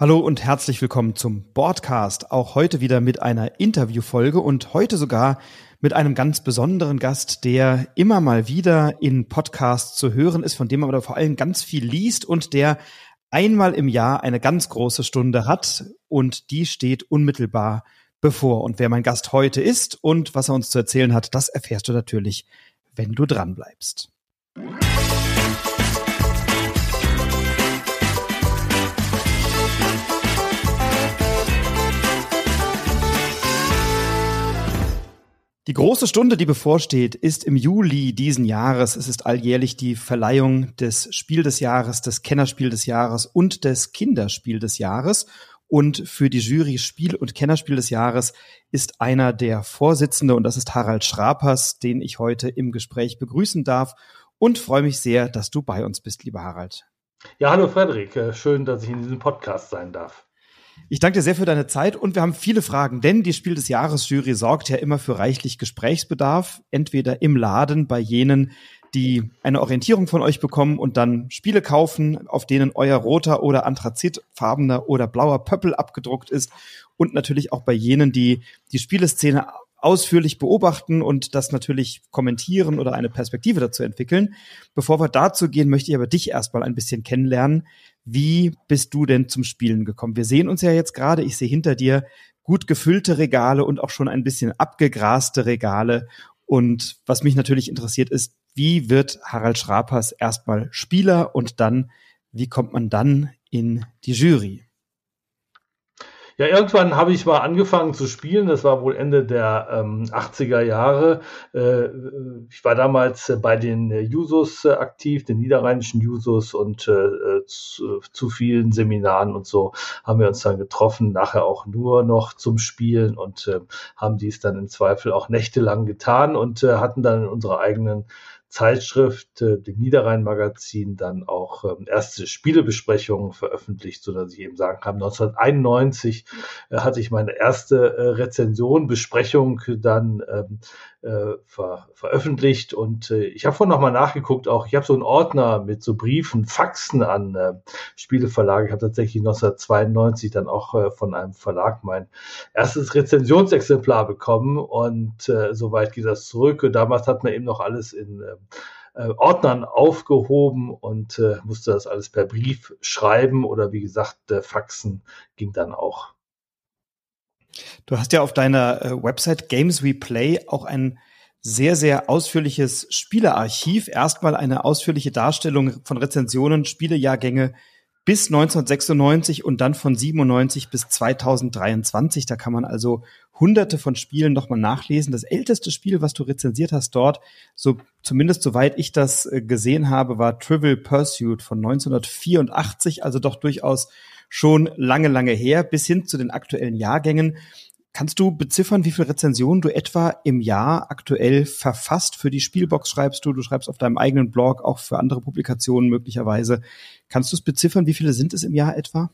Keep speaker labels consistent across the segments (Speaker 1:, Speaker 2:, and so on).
Speaker 1: Hallo und herzlich willkommen zum Boardcast. Auch heute wieder mit einer Interviewfolge und heute sogar mit einem ganz besonderen Gast, der immer mal wieder in Podcasts zu hören ist, von dem man aber vor allem ganz viel liest und der einmal im Jahr eine ganz große Stunde hat und die steht unmittelbar bevor. Und wer mein Gast heute ist und was er uns zu erzählen hat, das erfährst du natürlich, wenn du dran bleibst. Die große Stunde, die bevorsteht, ist im Juli diesen Jahres. Es ist alljährlich die Verleihung des Spiel des Jahres, des Kennerspiel des Jahres und des Kinderspiel des Jahres. Und für die Jury Spiel- und Kennerspiel des Jahres ist einer der Vorsitzende und das ist Harald Schrapers, den ich heute im Gespräch begrüßen darf und freue mich sehr, dass du bei uns bist, lieber Harald.
Speaker 2: Ja, hallo Frederik. Äh, schön, dass ich in diesem Podcast sein darf.
Speaker 1: Ich danke dir sehr für deine Zeit und wir haben viele Fragen, denn die Spiel des Jahres Jury sorgt ja immer für reichlich Gesprächsbedarf, entweder im Laden bei jenen, die eine Orientierung von euch bekommen und dann Spiele kaufen, auf denen euer roter oder anthrazitfarbener oder blauer Pöppel abgedruckt ist und natürlich auch bei jenen, die die Spieleszene ausführlich beobachten und das natürlich kommentieren oder eine Perspektive dazu entwickeln. Bevor wir dazu gehen, möchte ich aber dich erstmal ein bisschen kennenlernen. Wie bist du denn zum Spielen gekommen? Wir sehen uns ja jetzt gerade, ich sehe hinter dir gut gefüllte Regale und auch schon ein bisschen abgegraste Regale. Und was mich natürlich interessiert ist, wie wird Harald Schrapers erstmal Spieler und dann, wie kommt man dann in die Jury?
Speaker 2: Ja, irgendwann habe ich mal angefangen zu spielen. Das war wohl Ende der ähm, 80er Jahre. Äh, ich war damals äh, bei den äh, Jusos äh, aktiv, den niederrheinischen Jusos und äh, äh, zu, zu, vielen Seminaren und so haben wir uns dann getroffen. Nachher auch nur noch zum Spielen und haben dies dann im Zweifel auch nächtelang getan und hatten dann in unserer eigenen Zeitschrift, äh, dem Niederrhein-Magazin, dann auch ähm, erste Spielebesprechungen veröffentlicht, so dass ich eben sagen kann, 1991 äh, hatte ich meine erste äh, Rezension, Besprechung dann ähm, äh, ver veröffentlicht und äh, ich habe vorhin nochmal nachgeguckt, auch ich habe so einen Ordner mit so Briefen, Faxen an äh, Spieleverlage. Ich habe tatsächlich 1992 dann auch äh, von einem Verlag mein erstes Rezensionsexemplar bekommen und äh, soweit geht das zurück. Und damals hat man eben noch alles in äh, äh, Ordnern aufgehoben und äh, musste das alles per Brief schreiben oder wie gesagt, äh, Faxen ging dann auch.
Speaker 1: Du hast ja auf deiner äh, Website Games We Play auch ein sehr, sehr ausführliches Spielearchiv. Erstmal eine ausführliche Darstellung von Rezensionen, Spielejahrgänge bis 1996 und dann von 97 bis 2023. Da kann man also hunderte von Spielen nochmal nachlesen. Das älteste Spiel, was du rezensiert hast dort, so zumindest soweit ich das äh, gesehen habe, war Trivial Pursuit von 1984, also doch durchaus schon lange, lange her, bis hin zu den aktuellen Jahrgängen. Kannst du beziffern, wie viele Rezensionen du etwa im Jahr aktuell verfasst? Für die Spielbox schreibst du, du schreibst auf deinem eigenen Blog, auch für andere Publikationen möglicherweise. Kannst du es beziffern, wie viele sind es im Jahr etwa?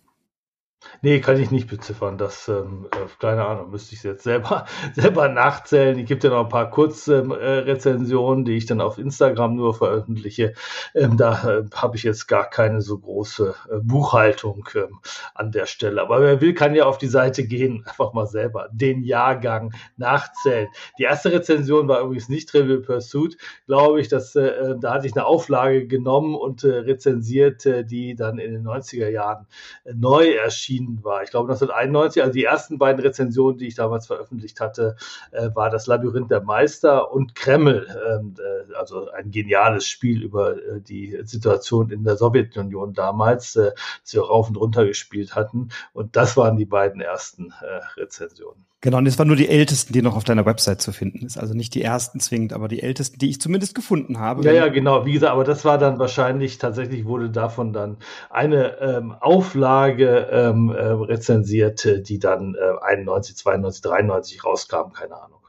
Speaker 2: Nee, kann ich nicht beziffern. Das, ähm, äh, keine Ahnung, müsste ich jetzt selber, selber nachzählen. Ich gebe dir noch ein paar Kurzrezensionen, ähm, äh, die ich dann auf Instagram nur veröffentliche. Ähm, da äh, habe ich jetzt gar keine so große äh, Buchhaltung ähm, an der Stelle. Aber wer will, kann ja auf die Seite gehen, einfach mal selber den Jahrgang nachzählen. Die erste Rezension war übrigens nicht Trivial Pursuit, glaube ich. Dass, äh, äh, da hatte ich eine Auflage genommen und rezensiert, die dann in den 90er Jahren neu erschien erschienen war. Ich glaube 1991, also die ersten beiden Rezensionen, die ich damals veröffentlicht hatte, äh, war das Labyrinth der Meister und Kreml, ähm, äh, also ein geniales Spiel über äh, die Situation in der Sowjetunion damals, äh, das wir rauf und runter gespielt hatten. Und das waren die beiden ersten äh, Rezensionen.
Speaker 1: Genau, und das waren nur die ältesten, die noch auf deiner Website zu finden ist. Also nicht die ersten zwingend, aber die ältesten, die ich zumindest gefunden habe.
Speaker 2: Ja, ja, genau. Wie gesagt, aber das war dann wahrscheinlich, tatsächlich wurde davon dann eine ähm, Auflage ähm, äh, rezensiert, die dann äh, 91, 92, 93 rauskam, keine Ahnung.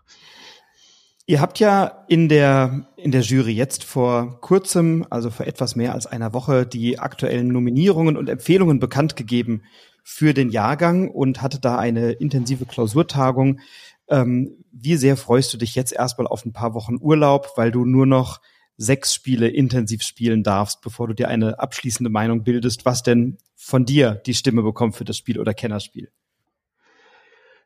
Speaker 1: Ihr habt ja in der, in der Jury jetzt vor kurzem, also vor etwas mehr als einer Woche, die aktuellen Nominierungen und Empfehlungen bekannt gegeben für den Jahrgang und hatte da eine intensive Klausurtagung. Ähm, wie sehr freust du dich jetzt erstmal auf ein paar Wochen Urlaub, weil du nur noch sechs Spiele intensiv spielen darfst, bevor du dir eine abschließende Meinung bildest, was denn von dir die Stimme bekommt für das Spiel oder Kennerspiel?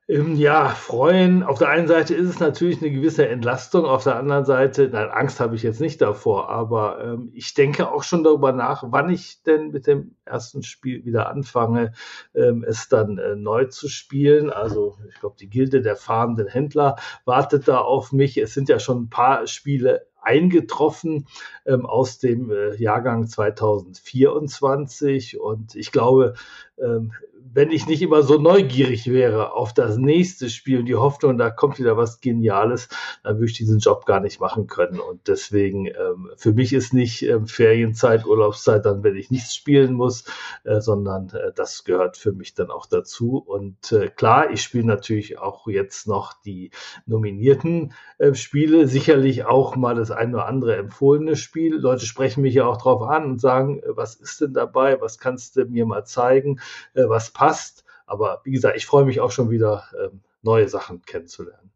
Speaker 2: Ähm, ja, freuen. Auf der einen Seite ist es natürlich eine gewisse Entlastung, auf der anderen Seite, nein, Angst habe ich jetzt nicht davor, aber ähm, ich denke auch schon darüber nach, wann ich denn mit dem ersten Spiel wieder anfange, ähm, es dann äh, neu zu spielen. Also ich glaube, die Gilde der fahrenden Händler wartet da auf mich. Es sind ja schon ein paar Spiele eingetroffen ähm, aus dem äh, Jahrgang 2024 und ich glaube, ähm, wenn ich nicht immer so neugierig wäre auf das nächste Spiel und die Hoffnung, da kommt wieder was Geniales, dann würde ich diesen Job gar nicht machen können. Und deswegen, ähm, für mich ist nicht ähm, Ferienzeit, Urlaubszeit dann, wenn ich nichts spielen muss, äh, sondern äh, das gehört für mich dann auch dazu. Und äh, klar, ich spiele natürlich auch jetzt noch die nominierten äh, Spiele, sicherlich auch mal das ein oder andere empfohlene Spiel. Leute sprechen mich ja auch drauf an und sagen, äh, was ist denn dabei? Was kannst du mir mal zeigen? Äh, was passt. Aber wie gesagt, ich freue mich auch schon wieder, ähm, neue Sachen kennenzulernen.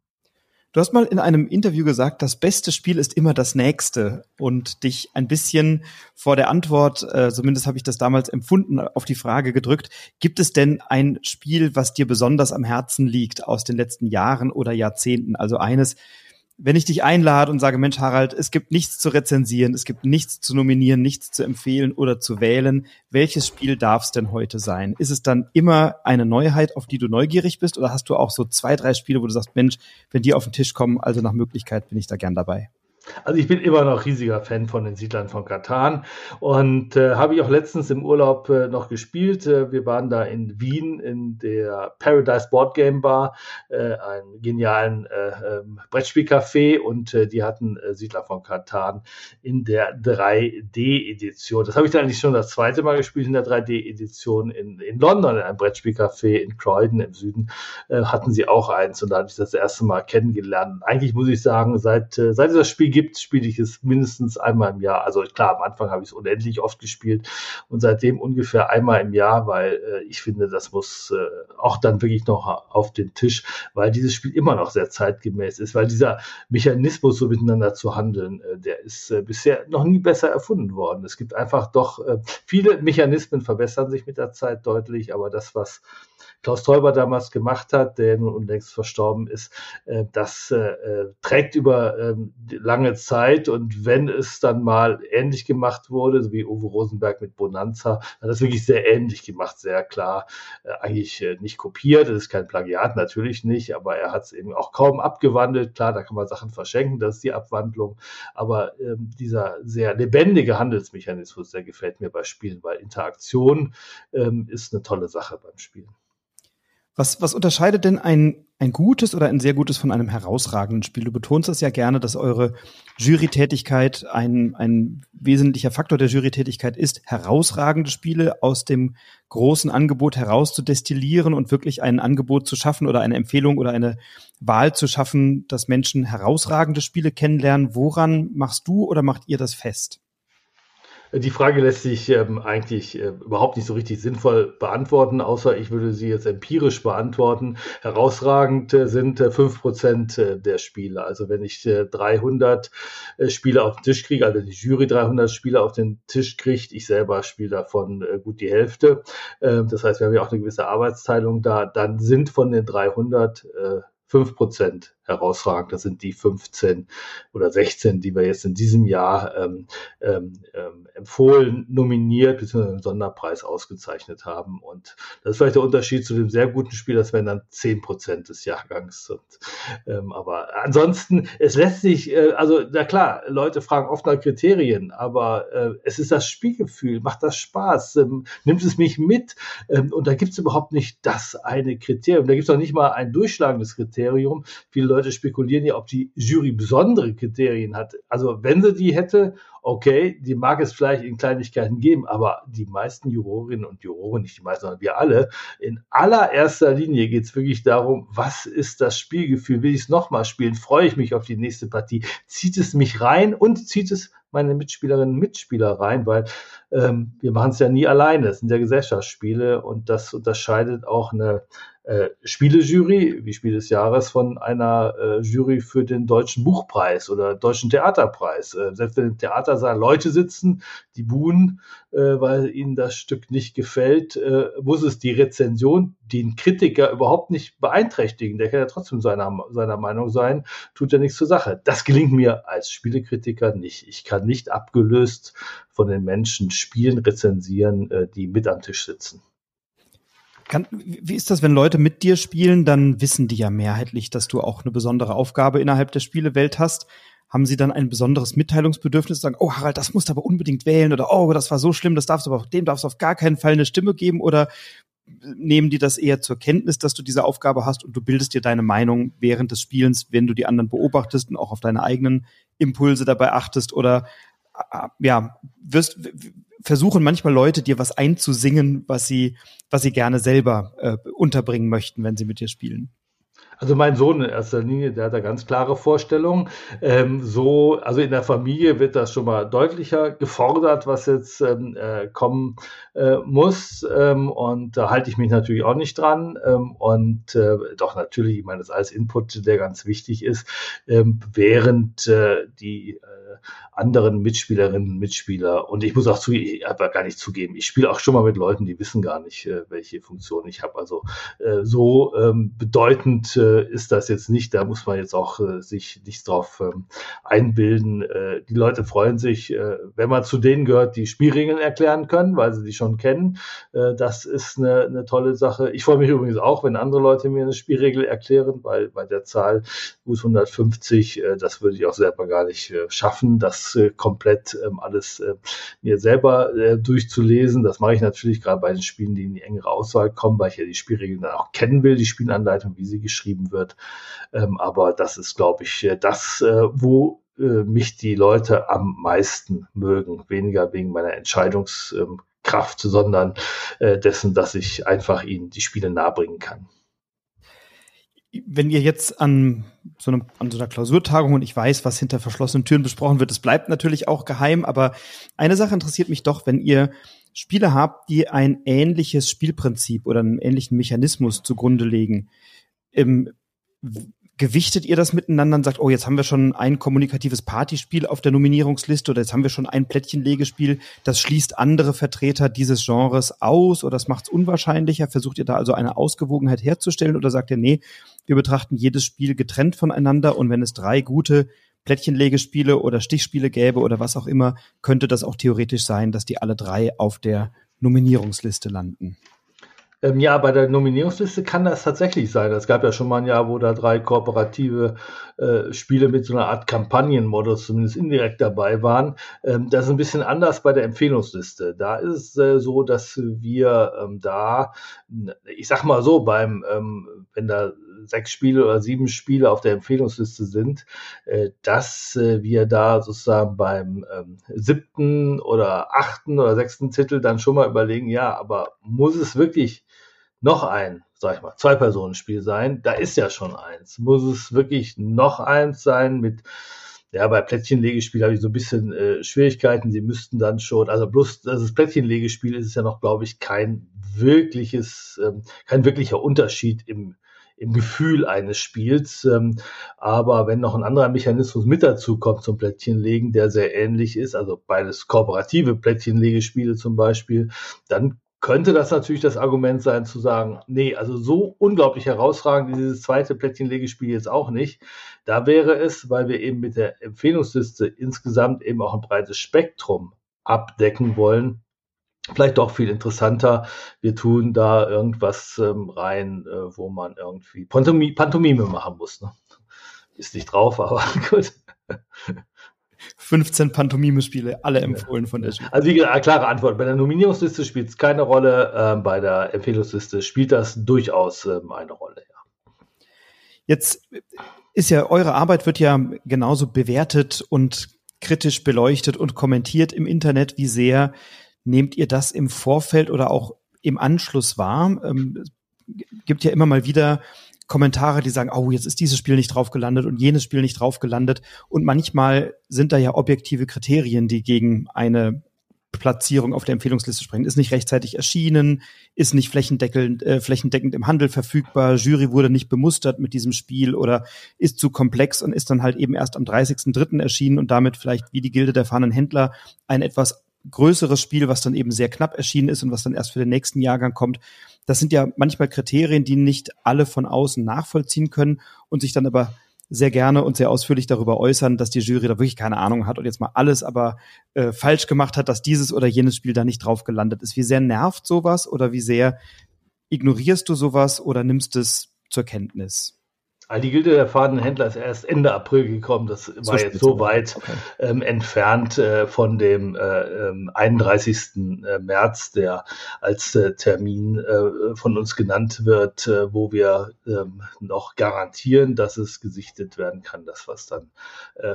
Speaker 1: Du hast mal in einem Interview gesagt, das beste Spiel ist immer das nächste und dich ein bisschen vor der Antwort, äh, zumindest habe ich das damals empfunden, auf die Frage gedrückt, gibt es denn ein Spiel, was dir besonders am Herzen liegt aus den letzten Jahren oder Jahrzehnten? Also eines, wenn ich dich einlade und sage, Mensch, Harald, es gibt nichts zu rezensieren, es gibt nichts zu nominieren, nichts zu empfehlen oder zu wählen, welches Spiel darf es denn heute sein? Ist es dann immer eine Neuheit, auf die du neugierig bist, oder hast du auch so zwei, drei Spiele, wo du sagst, Mensch, wenn die auf den Tisch kommen, also nach Möglichkeit bin ich da gern dabei?
Speaker 2: Also ich bin immer noch riesiger Fan von den Siedlern von Katan und äh, habe ich auch letztens im Urlaub äh, noch gespielt. Äh, wir waren da in Wien in der Paradise Board Game Bar, äh, einem genialen äh, ähm, Brettspielcafé und äh, die hatten äh, Siedler von Katan in der 3D-Edition. Das habe ich dann eigentlich schon das zweite Mal gespielt in der 3D-Edition in, in London, in einem Brettspielcafé in Croydon im Süden hatten sie auch eins und da habe ich das erste Mal kennengelernt. Eigentlich muss ich sagen, seit, seit das Spiel gibt, spiele ich es mindestens einmal im Jahr. Also klar, am Anfang habe ich es unendlich oft gespielt und seitdem ungefähr einmal im Jahr, weil äh, ich finde, das muss äh, auch dann wirklich noch auf den Tisch, weil dieses Spiel immer noch sehr zeitgemäß ist, weil dieser Mechanismus, so miteinander zu handeln, äh, der ist äh, bisher noch nie besser erfunden worden. Es gibt einfach doch äh, viele Mechanismen verbessern sich mit der Zeit deutlich, aber das, was Klaus Teuber damals gemacht hat, der nun unlängst verstorben ist, äh, das äh, äh, trägt über ähm, lange Zeit. Und wenn es dann mal ähnlich gemacht wurde, so wie Uwe Rosenberg mit Bonanza, hat das wirklich sehr ähnlich gemacht, sehr klar, eigentlich nicht kopiert, das ist kein Plagiat, natürlich nicht, aber er hat es eben auch kaum abgewandelt, klar, da kann man Sachen verschenken, das ist die Abwandlung, aber ähm, dieser sehr lebendige Handelsmechanismus, der gefällt mir bei Spielen, weil Interaktion ähm, ist eine tolle Sache beim Spielen.
Speaker 1: Was, was unterscheidet denn ein, ein gutes oder ein sehr gutes von einem herausragenden Spiel? Du betonst das ja gerne, dass eure Jurytätigkeit ein, ein wesentlicher Faktor der Jurytätigkeit ist, herausragende Spiele aus dem großen Angebot herauszudestillieren und wirklich ein Angebot zu schaffen oder eine Empfehlung oder eine Wahl zu schaffen, dass Menschen herausragende Spiele kennenlernen. Woran machst du oder macht ihr das fest?
Speaker 2: Die Frage lässt sich ähm, eigentlich äh, überhaupt nicht so richtig sinnvoll beantworten, außer ich würde sie jetzt empirisch beantworten. Herausragend äh, sind äh, fünf Prozent äh, der Spiele. Also wenn ich äh, 300 äh, Spiele auf den Tisch kriege, also die Jury 300 Spiele auf den Tisch kriegt, ich selber spiele davon äh, gut die Hälfte. Äh, das heißt, wir haben ja auch eine gewisse Arbeitsteilung da. Dann sind von den 300 5 Prozent herausragend. Das sind die 15 oder 16, die wir jetzt in diesem Jahr ähm, ähm, ähm, empfohlen, nominiert bzw. Sonderpreis ausgezeichnet haben. Und das ist vielleicht der Unterschied zu dem sehr guten Spiel, das wären dann 10 Prozent des Jahrgangs. Und, ähm, aber ansonsten, es lässt sich, äh, also na klar, Leute fragen oft nach Kriterien, aber äh, es ist das Spielgefühl, macht das Spaß, ähm, nimmt es mich mit ähm, und da gibt es überhaupt nicht das eine Kriterium. Da gibt es auch nicht mal ein durchschlagendes Kriterium. Viele Leute spekulieren ja, ob die Jury besondere Kriterien hat. Also wenn sie die hätte, okay, die mag es vielleicht in Kleinigkeiten geben, aber die meisten Jurorinnen und Juroren, nicht die meisten, sondern wir alle, in allererster Linie geht es wirklich darum, was ist das Spielgefühl? Will ich es nochmal spielen? Freue ich mich auf die nächste Partie? Zieht es mich rein und zieht es meine Mitspielerinnen und Mitspieler rein, weil ähm, wir machen es ja nie alleine. Es sind ja Gesellschaftsspiele und das unterscheidet auch eine äh, Spielejury, wie Spiel des Jahres, von einer äh, Jury für den Deutschen Buchpreis oder Deutschen Theaterpreis. Äh, selbst wenn im Theatersaal Leute sitzen, die buhen, äh, weil ihnen das Stück nicht gefällt, äh, muss es die Rezension, den Kritiker überhaupt nicht beeinträchtigen. Der kann ja trotzdem seiner, seiner Meinung sein, tut ja nichts zur Sache. Das gelingt mir als Spielekritiker nicht. Ich kann nicht abgelöst von den Menschen spielen, rezensieren, die mit am Tisch sitzen.
Speaker 1: Kann, wie ist das, wenn Leute mit dir spielen, dann wissen die ja mehrheitlich, dass du auch eine besondere Aufgabe innerhalb der Spielewelt hast. Haben sie dann ein besonderes Mitteilungsbedürfnis, sagen, oh Harald, das musst du aber unbedingt wählen oder oh, das war so schlimm, das darfst du aber dem darfst du auf gar keinen Fall eine Stimme geben oder nehmen die das eher zur Kenntnis, dass du diese Aufgabe hast und du bildest dir deine Meinung während des Spielens, wenn du die anderen beobachtest und auch auf deine eigenen Impulse dabei achtest oder ja, wirst, versuchen manchmal Leute dir was einzusingen, was sie, was sie gerne selber äh, unterbringen möchten, wenn sie mit dir spielen.
Speaker 2: Also mein Sohn in erster Linie, der hat da ganz klare Vorstellungen. Ähm, so, also in der Familie wird das schon mal deutlicher gefordert, was jetzt ähm, äh, kommen äh, muss. Ähm, und da halte ich mich natürlich auch nicht dran. Ähm, und äh, doch natürlich, ich meine, das als Input, der ganz wichtig ist, ähm, während äh, die äh, anderen Mitspielerinnen und Mitspieler. Und ich muss auch zu, ich habe gar nicht zugeben, ich spiele auch schon mal mit Leuten, die wissen gar nicht, äh, welche Funktion ich habe. Also äh, so ähm, bedeutend äh, ist das jetzt nicht. Da muss man jetzt auch sich nichts drauf ähm, einbilden. Die Leute freuen sich, wenn man zu denen gehört, die Spielregeln erklären können, weil sie die schon kennen. Das ist eine, eine tolle Sache. Ich freue mich übrigens auch, wenn andere Leute mir eine Spielregel erklären, weil bei der Zahl gut 150, äh, das würde ich auch selber gar nicht schaffen, das äh, komplett ähm, alles äh, mir selber äh, durchzulesen. Das mache ich natürlich gerade bei den Spielen, die in die engere Auswahl kommen, weil ich ja die Spielregeln dann auch kennen will, die Spielanleitung, wie sie geschrieben wird. Ähm, aber das ist, glaube ich, das, wo mich die Leute am meisten mögen. Weniger wegen meiner Entscheidungskraft, sondern dessen, dass ich einfach ihnen die Spiele nahebringen kann
Speaker 1: wenn ihr jetzt an so, einem, an so einer Klausurtagung und ich weiß, was hinter verschlossenen Türen besprochen wird, es bleibt natürlich auch geheim, aber eine Sache interessiert mich doch, wenn ihr Spiele habt, die ein ähnliches Spielprinzip oder einen ähnlichen Mechanismus zugrunde legen. Ähm, gewichtet ihr das miteinander und sagt, oh, jetzt haben wir schon ein kommunikatives Partyspiel auf der Nominierungsliste oder jetzt haben wir schon ein Plättchenlegespiel, das schließt andere Vertreter dieses Genres aus oder das macht es unwahrscheinlicher? Versucht ihr da also eine Ausgewogenheit herzustellen oder sagt ihr, nee, wir betrachten jedes Spiel getrennt voneinander und wenn es drei gute Plättchenlegespiele oder Stichspiele gäbe oder was auch immer, könnte das auch theoretisch sein, dass die alle drei auf der Nominierungsliste landen?
Speaker 2: Ähm, ja, bei der Nominierungsliste kann das tatsächlich sein. Es gab ja schon mal ein Jahr, wo da drei kooperative äh, Spiele mit so einer Art Kampagnenmodus zumindest indirekt dabei waren. Ähm, das ist ein bisschen anders bei der Empfehlungsliste. Da ist es äh, so, dass wir ähm, da, ich sag mal so, beim, ähm, wenn da sechs Spiele oder sieben Spiele auf der Empfehlungsliste sind, äh, dass äh, wir da sozusagen beim ähm, siebten oder achten oder sechsten Titel dann schon mal überlegen, ja, aber muss es wirklich noch ein, sag ich mal, Zwei-Personen-Spiel sein. Da ist ja schon eins. Muss es wirklich noch eins sein mit, ja, bei Plättchenlegespiel habe ich so ein bisschen äh, Schwierigkeiten. Sie müssten dann schon, also bloß das Plättchenlegespiel ist es ja noch, glaube ich, kein wirkliches, ähm, kein wirklicher Unterschied im, im Gefühl eines Spiels. Ähm, aber wenn noch ein anderer Mechanismus mit dazu kommt zum Plättchenlegen, der sehr ähnlich ist, also beides kooperative Plättchenlegespiele zum Beispiel, dann könnte das natürlich das Argument sein zu sagen, nee, also so unglaublich herausragend dieses zweite Plättchenlegespiel jetzt auch nicht. Da wäre es, weil wir eben mit der Empfehlungsliste insgesamt eben auch ein breites Spektrum abdecken wollen, vielleicht doch viel interessanter. Wir tun da irgendwas ähm, rein, äh, wo man irgendwie Pantomime machen muss. Ne? Ist nicht drauf, aber gut.
Speaker 1: 15 Pantomime-Spiele, alle empfohlen von der Jury.
Speaker 2: Also wie gesagt, klare Antwort. Bei der Nominierungsliste spielt es keine Rolle, ähm, bei der Empfehlungsliste spielt das durchaus ähm, eine Rolle, ja.
Speaker 1: Jetzt ist ja, eure Arbeit wird ja genauso bewertet und kritisch beleuchtet und kommentiert im Internet. Wie sehr nehmt ihr das im Vorfeld oder auch im Anschluss wahr? Ähm, gibt ja immer mal wieder Kommentare, die sagen, oh, jetzt ist dieses Spiel nicht drauf gelandet und jenes Spiel nicht drauf gelandet. Und manchmal sind da ja objektive Kriterien, die gegen eine Platzierung auf der Empfehlungsliste sprechen. Ist nicht rechtzeitig erschienen, ist nicht flächendeckend, äh, flächendeckend im Handel verfügbar, Jury wurde nicht bemustert mit diesem Spiel oder ist zu komplex und ist dann halt eben erst am 30.03. erschienen und damit vielleicht wie die Gilde der fahrenden Händler ein etwas größeres Spiel, was dann eben sehr knapp erschienen ist und was dann erst für den nächsten Jahrgang kommt. Das sind ja manchmal Kriterien, die nicht alle von außen nachvollziehen können und sich dann aber sehr gerne und sehr ausführlich darüber äußern, dass die Jury da wirklich keine Ahnung hat und jetzt mal alles aber äh, falsch gemacht hat, dass dieses oder jenes Spiel da nicht drauf gelandet ist. Wie sehr nervt sowas oder wie sehr ignorierst du sowas oder nimmst es zur Kenntnis?
Speaker 2: Die Gilde der Fadenhändler ist erst Ende April gekommen. Das so war jetzt so weit okay. ähm, entfernt äh, von dem äh, 31. Ähm, äh, März, der als äh, Termin äh, von uns genannt wird, äh, wo wir ähm, noch garantieren, dass es gesichtet werden kann, das was dann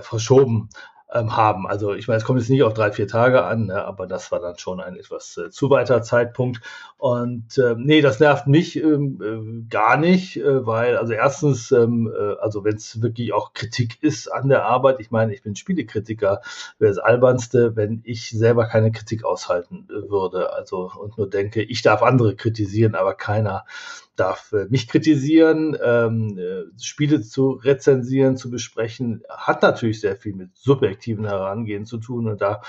Speaker 2: verschoben ähm, haben. Also ich meine, es kommt jetzt nicht auf drei, vier Tage an, ne, aber das war dann schon ein etwas äh, zu weiter Zeitpunkt. Und äh, nee, das nervt mich ähm, äh, gar nicht, äh, weil also erstens, ähm, äh, also wenn es wirklich auch Kritik ist an der Arbeit, ich meine, ich bin Spielekritiker, wäre das albernste, wenn ich selber keine Kritik aushalten äh, würde. Also und nur denke, ich darf andere kritisieren, aber keiner darf äh, mich kritisieren, ähm, äh, Spiele zu rezensieren, zu besprechen, hat natürlich sehr viel mit subjektiven Herangehen zu tun und da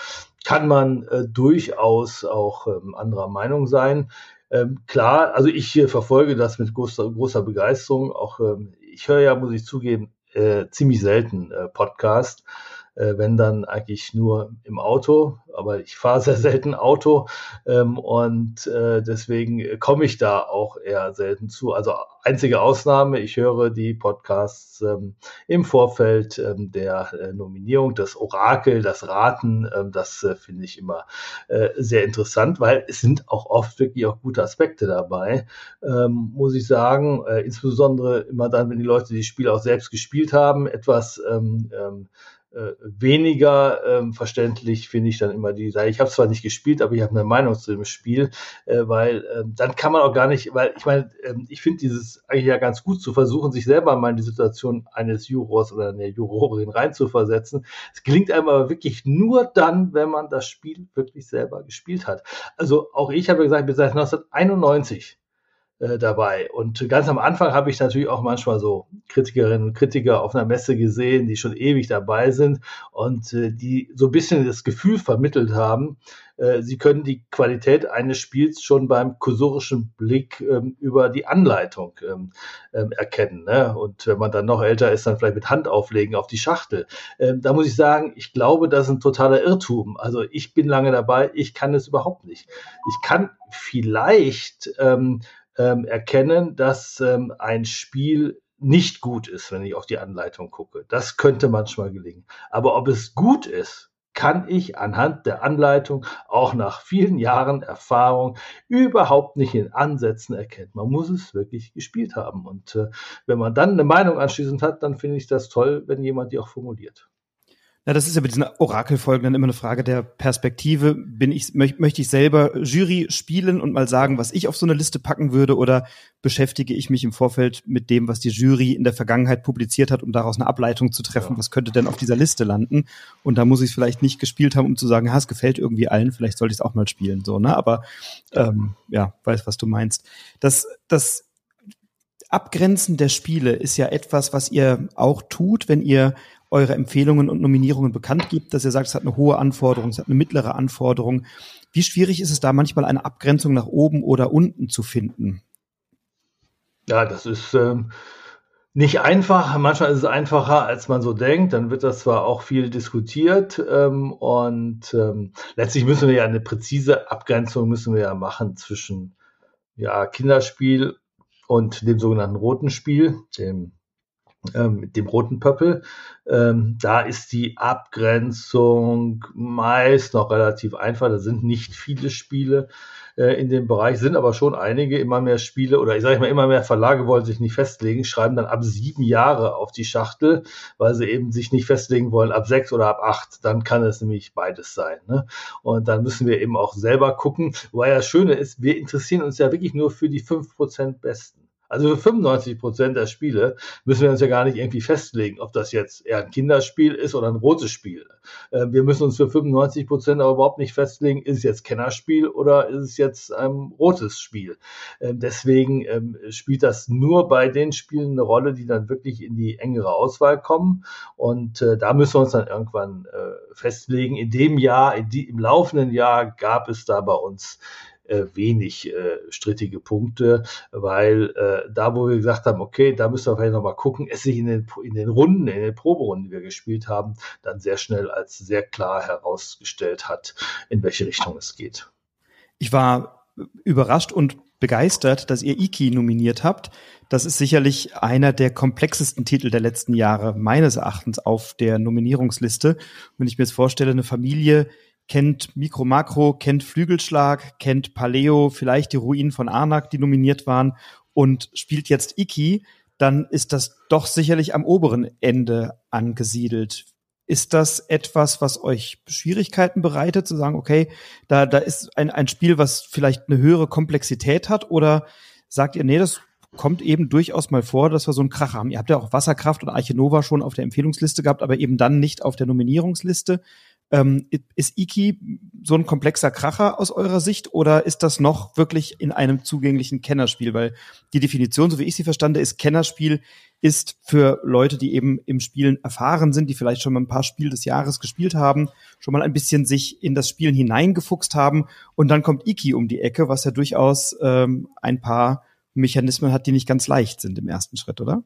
Speaker 2: kann man äh, durchaus auch ähm, anderer Meinung sein. Ähm, klar, also ich äh, verfolge das mit großer, großer Begeisterung. Auch ähm, ich höre ja, muss ich zugeben, äh, ziemlich selten äh, Podcast wenn dann eigentlich nur im Auto, aber ich fahre sehr selten Auto ähm, und äh, deswegen komme ich da auch eher selten zu. Also einzige Ausnahme, ich höre die Podcasts ähm, im Vorfeld ähm, der äh, Nominierung, das Orakel, das Raten, das äh, finde ich immer äh, sehr interessant, weil es sind auch oft wirklich auch gute Aspekte dabei, muss ich sagen, äh, insbesondere immer dann, wenn die Leute die Spiele auch selbst gespielt haben, etwas ähm, äh, weniger ähm, verständlich finde ich dann immer die Seite. Ich habe zwar nicht gespielt, aber ich habe eine Meinung zu dem Spiel, äh, weil äh, dann kann man auch gar nicht, weil ich meine, äh, ich finde dieses eigentlich ja ganz gut zu versuchen, sich selber mal in die Situation eines Jurors oder einer Jurorin reinzuversetzen. Es gelingt einem aber wirklich nur dann, wenn man das Spiel wirklich selber gespielt hat. Also auch ich habe gesagt, ich bin seit 1991 äh, dabei. Und ganz am Anfang habe ich natürlich auch manchmal so Kritikerinnen und Kritiker auf einer Messe gesehen, die schon ewig dabei sind und äh, die so ein bisschen das Gefühl vermittelt haben, äh, sie können die Qualität eines Spiels schon beim kursorischen Blick ähm, über die Anleitung ähm, ähm, erkennen. Ne? Und wenn man dann noch älter ist, dann vielleicht mit Hand auflegen auf die Schachtel. Ähm, da muss ich sagen, ich glaube, das ist ein totaler Irrtum. Also ich bin lange dabei, ich kann es überhaupt nicht. Ich kann vielleicht ähm, ähm, erkennen, dass ähm, ein Spiel nicht gut ist, wenn ich auf die Anleitung gucke. Das könnte manchmal gelingen. Aber ob es gut ist, kann ich anhand der Anleitung auch nach vielen Jahren Erfahrung überhaupt nicht in Ansätzen erkennen. Man muss es wirklich gespielt haben. Und äh, wenn man dann eine Meinung anschließend hat, dann finde ich das toll, wenn jemand die auch formuliert.
Speaker 1: Ja, das ist ja bei diesen Orakelfolgen dann immer eine Frage der Perspektive. Bin ich, möcht, möchte ich selber Jury spielen und mal sagen, was ich auf so eine Liste packen würde, oder beschäftige ich mich im Vorfeld mit dem, was die Jury in der Vergangenheit publiziert hat, um daraus eine Ableitung zu treffen, ja. was könnte denn auf dieser Liste landen? Und da muss ich es vielleicht nicht gespielt haben, um zu sagen, ha, es gefällt irgendwie allen, vielleicht sollte ich es auch mal spielen, so, ne? Aber ähm, ja, weiß, was du meinst. Das, das Abgrenzen der Spiele ist ja etwas, was ihr auch tut, wenn ihr eure Empfehlungen und Nominierungen bekannt gibt, dass ihr sagt, es hat eine hohe Anforderung, es hat eine mittlere Anforderung. Wie schwierig ist es da manchmal eine Abgrenzung nach oben oder unten zu finden?
Speaker 2: Ja, das ist ähm, nicht einfach. Manchmal ist es einfacher, als man so denkt. Dann wird das zwar auch viel diskutiert ähm, und ähm, letztlich müssen wir ja eine präzise Abgrenzung müssen wir ja machen zwischen ja, Kinderspiel und dem sogenannten roten Spiel, dem ähm, mit dem roten Pöppel. Ähm, da ist die Abgrenzung meist noch relativ einfach. Da sind nicht viele Spiele äh, in dem Bereich, sind aber schon einige, immer mehr Spiele oder ich sage mal, immer mehr Verlage wollen sich nicht festlegen, schreiben dann ab sieben Jahre auf die Schachtel, weil sie eben sich nicht festlegen wollen, ab sechs oder ab acht. Dann kann es nämlich beides sein. Ne? Und dann müssen wir eben auch selber gucken, weil das Schöne ist, wir interessieren uns ja wirklich nur für die fünf Prozent Besten. Also für 95 Prozent der Spiele müssen wir uns ja gar nicht irgendwie festlegen, ob das jetzt eher ein Kinderspiel ist oder ein rotes Spiel. Ähm, wir müssen uns für 95 Prozent aber überhaupt nicht festlegen, ist es jetzt Kennerspiel oder ist es jetzt ein rotes Spiel. Ähm, deswegen ähm, spielt das nur bei den Spielen eine Rolle, die dann wirklich in die engere Auswahl kommen. Und äh, da müssen wir uns dann irgendwann äh, festlegen. In dem Jahr, in die, im laufenden Jahr gab es da bei uns wenig äh, strittige Punkte, weil äh, da, wo wir gesagt haben, okay, da müssen wir vielleicht nochmal gucken, es sich in den, in den Runden, in den Proberunden, die wir gespielt haben, dann sehr schnell als sehr klar herausgestellt hat, in welche Richtung es geht.
Speaker 1: Ich war überrascht und begeistert, dass ihr Iki nominiert habt. Das ist sicherlich einer der komplexesten Titel der letzten Jahre, meines Erachtens, auf der Nominierungsliste. Wenn ich mir jetzt vorstelle, eine Familie, kennt Mikro Makro, kennt Flügelschlag, kennt Paleo, vielleicht die Ruinen von Arnak, die nominiert waren und spielt jetzt Iki, dann ist das doch sicherlich am oberen Ende angesiedelt. Ist das etwas, was euch Schwierigkeiten bereitet, zu sagen, okay, da, da ist ein, ein Spiel, was vielleicht eine höhere Komplexität hat? Oder sagt ihr, nee, das kommt eben durchaus mal vor, dass wir so einen Krach haben. Ihr habt ja auch Wasserkraft und Arche Nova schon auf der Empfehlungsliste gehabt, aber eben dann nicht auf der Nominierungsliste. Ähm, ist Iki so ein komplexer Kracher aus eurer Sicht oder ist das noch wirklich in einem zugänglichen Kennerspiel? Weil die Definition, so wie ich sie verstande, ist Kennerspiel ist für Leute, die eben im Spielen erfahren sind, die vielleicht schon mal ein paar Spiele des Jahres gespielt haben, schon mal ein bisschen sich in das Spielen hineingefuchst haben und dann kommt Iki um die Ecke, was ja durchaus ähm, ein paar Mechanismen hat, die nicht ganz leicht sind im ersten Schritt, oder?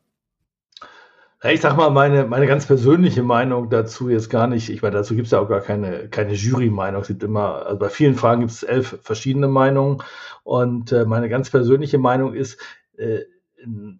Speaker 2: Ich sag mal, meine, meine ganz persönliche Meinung dazu jetzt gar nicht, ich meine, dazu gibt es ja auch gar keine, keine Jury-Meinung. Es gibt immer, also bei vielen Fragen gibt es elf verschiedene Meinungen. Und äh, meine ganz persönliche Meinung ist, äh,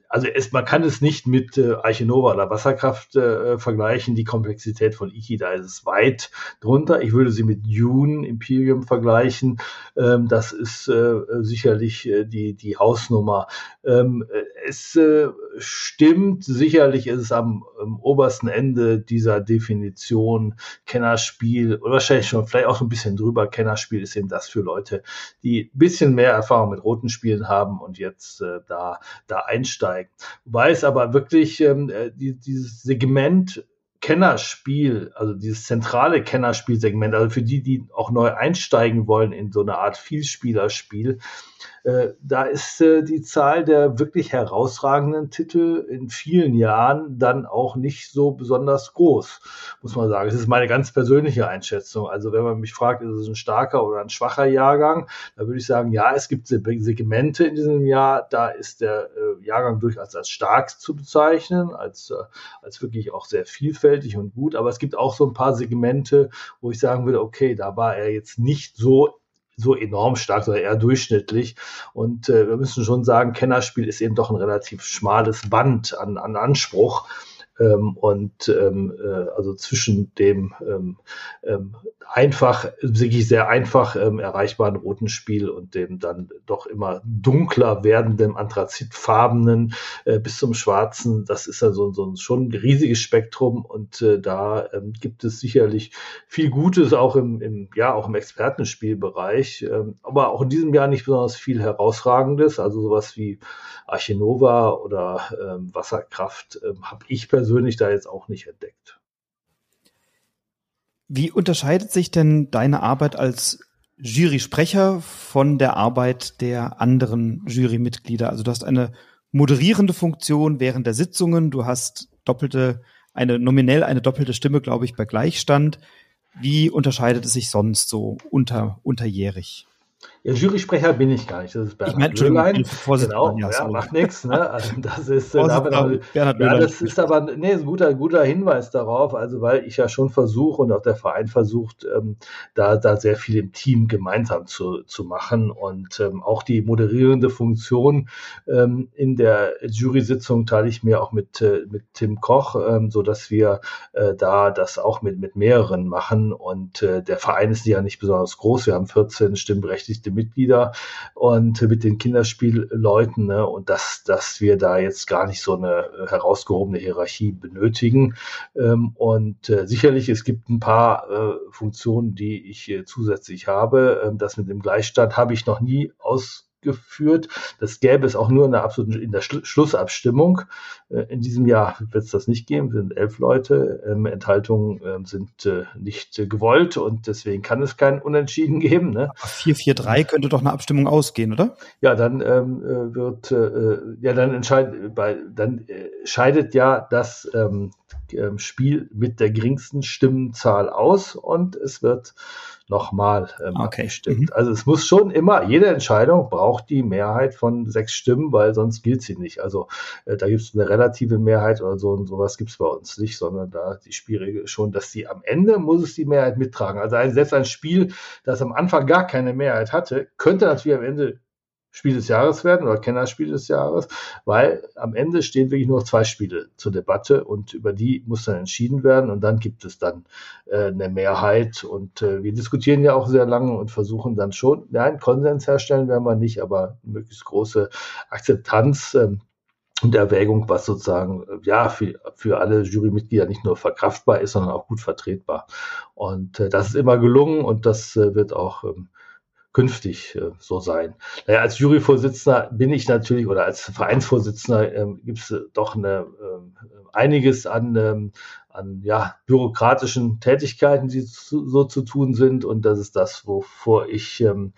Speaker 2: also es, man kann es nicht mit äh, Arche Nova oder Wasserkraft äh, vergleichen. Die Komplexität von Iki, da ist es weit drunter. Ich würde sie mit Dune Imperium vergleichen. Ähm, das ist äh, sicherlich äh, die, die Hausnummer. Ähm, es äh, stimmt, sicherlich ist es am, am, obersten Ende dieser Definition Kennerspiel oder wahrscheinlich schon vielleicht auch ein bisschen drüber. Kennerspiel ist eben das für Leute, die ein bisschen mehr Erfahrung mit roten Spielen haben und jetzt äh, da, da einsteigen. Wobei es aber wirklich ähm, äh, die, dieses Segment Kennerspiel, also dieses zentrale Kennerspielsegment, also für die, die auch neu einsteigen wollen in so eine Art Vielspielerspiel, da ist äh, die Zahl der wirklich herausragenden Titel in vielen Jahren dann auch nicht so besonders groß, muss man sagen. Das ist meine ganz persönliche Einschätzung. Also wenn man mich fragt, ist es ein starker oder ein schwacher Jahrgang, da würde ich sagen, ja, es gibt Segmente in diesem Jahr, da ist der äh, Jahrgang durchaus als stark zu bezeichnen, als, äh, als wirklich auch sehr vielfältig und gut. Aber es gibt auch so ein paar Segmente, wo ich sagen würde, okay, da war er jetzt nicht so so enorm stark, sondern eher durchschnittlich. Und äh, wir müssen schon sagen, Kennerspiel ist eben doch ein relativ schmales Band an, an Anspruch. Ähm, und ähm, äh, also zwischen dem ähm, ähm, einfach, wirklich sehr einfach ähm, erreichbaren roten Spiel und dem dann doch immer dunkler werdenden anthrazitfarbenen äh, bis zum schwarzen, das ist ja so, so schon ein riesiges Spektrum und äh, da ähm, gibt es sicherlich viel Gutes auch im, im ja auch im Expertenspielbereich, ähm, aber auch in diesem Jahr nicht besonders viel herausragendes, also sowas wie Archinova oder ähm, Wasserkraft ähm, habe ich persönlich da jetzt auch nicht entdeckt.
Speaker 1: Wie unterscheidet sich denn deine Arbeit als Jurysprecher von der Arbeit der anderen Jurymitglieder? Also du hast eine moderierende Funktion während der Sitzungen, du hast doppelte, eine nominell eine doppelte Stimme, glaube ich, bei Gleichstand. Wie unterscheidet es sich sonst so unter, unterjährig?
Speaker 2: Ja, Jurysprecher bin ich gar nicht. Das ist Bernhard ich mein, Löhlein. Genau, ja, ja macht nichts. Ne? Also das ist, äh, da Bernhard ja, das ist aber nee, ein guter, guter Hinweis darauf. Also weil ich ja schon versuche und auch der Verein versucht, ähm, da, da sehr viel im Team gemeinsam zu, zu machen und ähm, auch die moderierende Funktion ähm, in der Jury-Sitzung teile ich mir auch mit, äh, mit Tim Koch, ähm, so dass wir äh, da das auch mit, mit mehreren machen und äh, der Verein ist ja nicht besonders groß. Wir haben 14 stimmberechtigte Mitglieder und mit den Kinderspielleuten ne, und dass, dass wir da jetzt gar nicht so eine herausgehobene Hierarchie benötigen. Ähm, und äh, sicherlich, es gibt ein paar äh, Funktionen, die ich äh, zusätzlich habe. Ähm, das mit dem Gleichstand habe ich noch nie aus geführt. Das gäbe es auch nur in der absoluten in der Schlussabstimmung. Äh, in diesem Jahr wird es das nicht geben. Wir sind elf Leute. Ähm, Enthaltungen ähm, sind äh, nicht äh, gewollt und deswegen kann es kein Unentschieden geben. Ne?
Speaker 1: 4-4-3 könnte doch eine Abstimmung ausgehen, oder?
Speaker 2: Ja, dann ähm, wird äh, ja dann entscheidet bei dann äh, scheidet ja das ähm, Spiel mit der geringsten Stimmenzahl aus und es wird nochmal ähm, okay. abgestimmt. Mhm. Also es muss schon immer, jede Entscheidung braucht die Mehrheit von sechs Stimmen, weil sonst gilt sie nicht. Also äh, da gibt es eine relative Mehrheit oder so und sowas gibt es bei uns nicht, sondern da die Spielregel schon, dass die am Ende muss es die Mehrheit mittragen. Also ein, selbst ein Spiel, das am Anfang gar keine Mehrheit hatte, könnte natürlich am Ende Spiel des Jahres werden oder Kennerspiel des Jahres, weil am Ende stehen wirklich nur zwei Spiele zur Debatte und über die muss dann entschieden werden und dann gibt es dann äh, eine Mehrheit und äh, wir diskutieren ja auch sehr lange und versuchen dann schon, einen Konsens herstellen werden wir nicht, aber möglichst große Akzeptanz ähm, und Erwägung, was sozusagen ja für, für alle Jurymitglieder nicht nur verkraftbar ist, sondern auch gut vertretbar. Und äh, das ist immer gelungen und das äh, wird auch ähm, künftig äh, so sein. Naja, als Juryvorsitzender bin ich natürlich oder als Vereinsvorsitzender ähm, gibt es äh, doch eine, äh, einiges an, ähm, an ja, bürokratischen Tätigkeiten, die zu, so zu tun sind. Und das ist das, wovor ich ähm,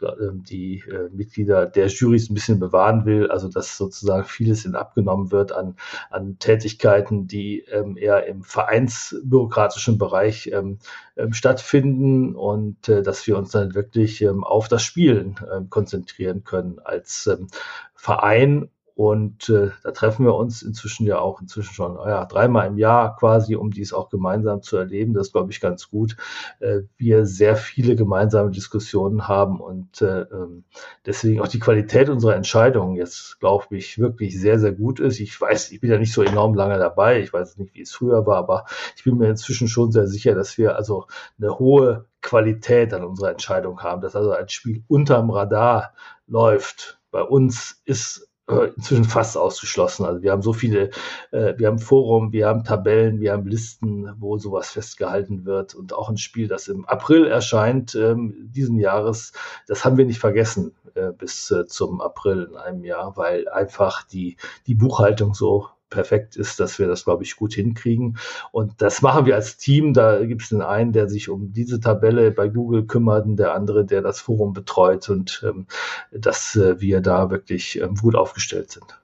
Speaker 2: ähm, die äh, Mitglieder der Jurys ein bisschen bewahren will, also dass sozusagen vieles in abgenommen wird an, an Tätigkeiten, die ähm, eher im vereinsbürokratischen Bereich ähm, ähm, stattfinden. Und äh, dass wir uns dann wirklich ähm, auf das Spielen ähm, konzentrieren können als ähm, Verein und äh, da treffen wir uns inzwischen ja auch inzwischen schon ja, dreimal im Jahr quasi, um dies auch gemeinsam zu erleben. Das glaube ich ganz gut. Äh, wir sehr viele gemeinsame Diskussionen haben und äh, ähm, deswegen auch die Qualität unserer Entscheidungen jetzt, glaube ich, wirklich sehr, sehr gut ist. Ich weiß, ich bin ja nicht so enorm lange dabei. Ich weiß nicht, wie es früher war, aber ich bin mir inzwischen schon sehr sicher, dass wir also eine hohe Qualität an unserer Entscheidung haben, dass also ein Spiel unterm Radar läuft. Bei uns ist inzwischen fast ausgeschlossen. Also wir haben so viele, äh, wir haben Forum, wir haben Tabellen, wir haben Listen, wo sowas festgehalten wird und auch ein Spiel, das im April erscheint ähm, diesen Jahres, das haben wir nicht vergessen äh, bis äh, zum April in einem Jahr, weil einfach die die Buchhaltung so perfekt ist, dass wir das, glaube ich, gut hinkriegen. Und das machen wir als Team. Da gibt es den einen, der sich um diese Tabelle bei Google kümmert und der andere, der das Forum betreut und ähm, dass äh, wir da wirklich ähm, gut aufgestellt sind.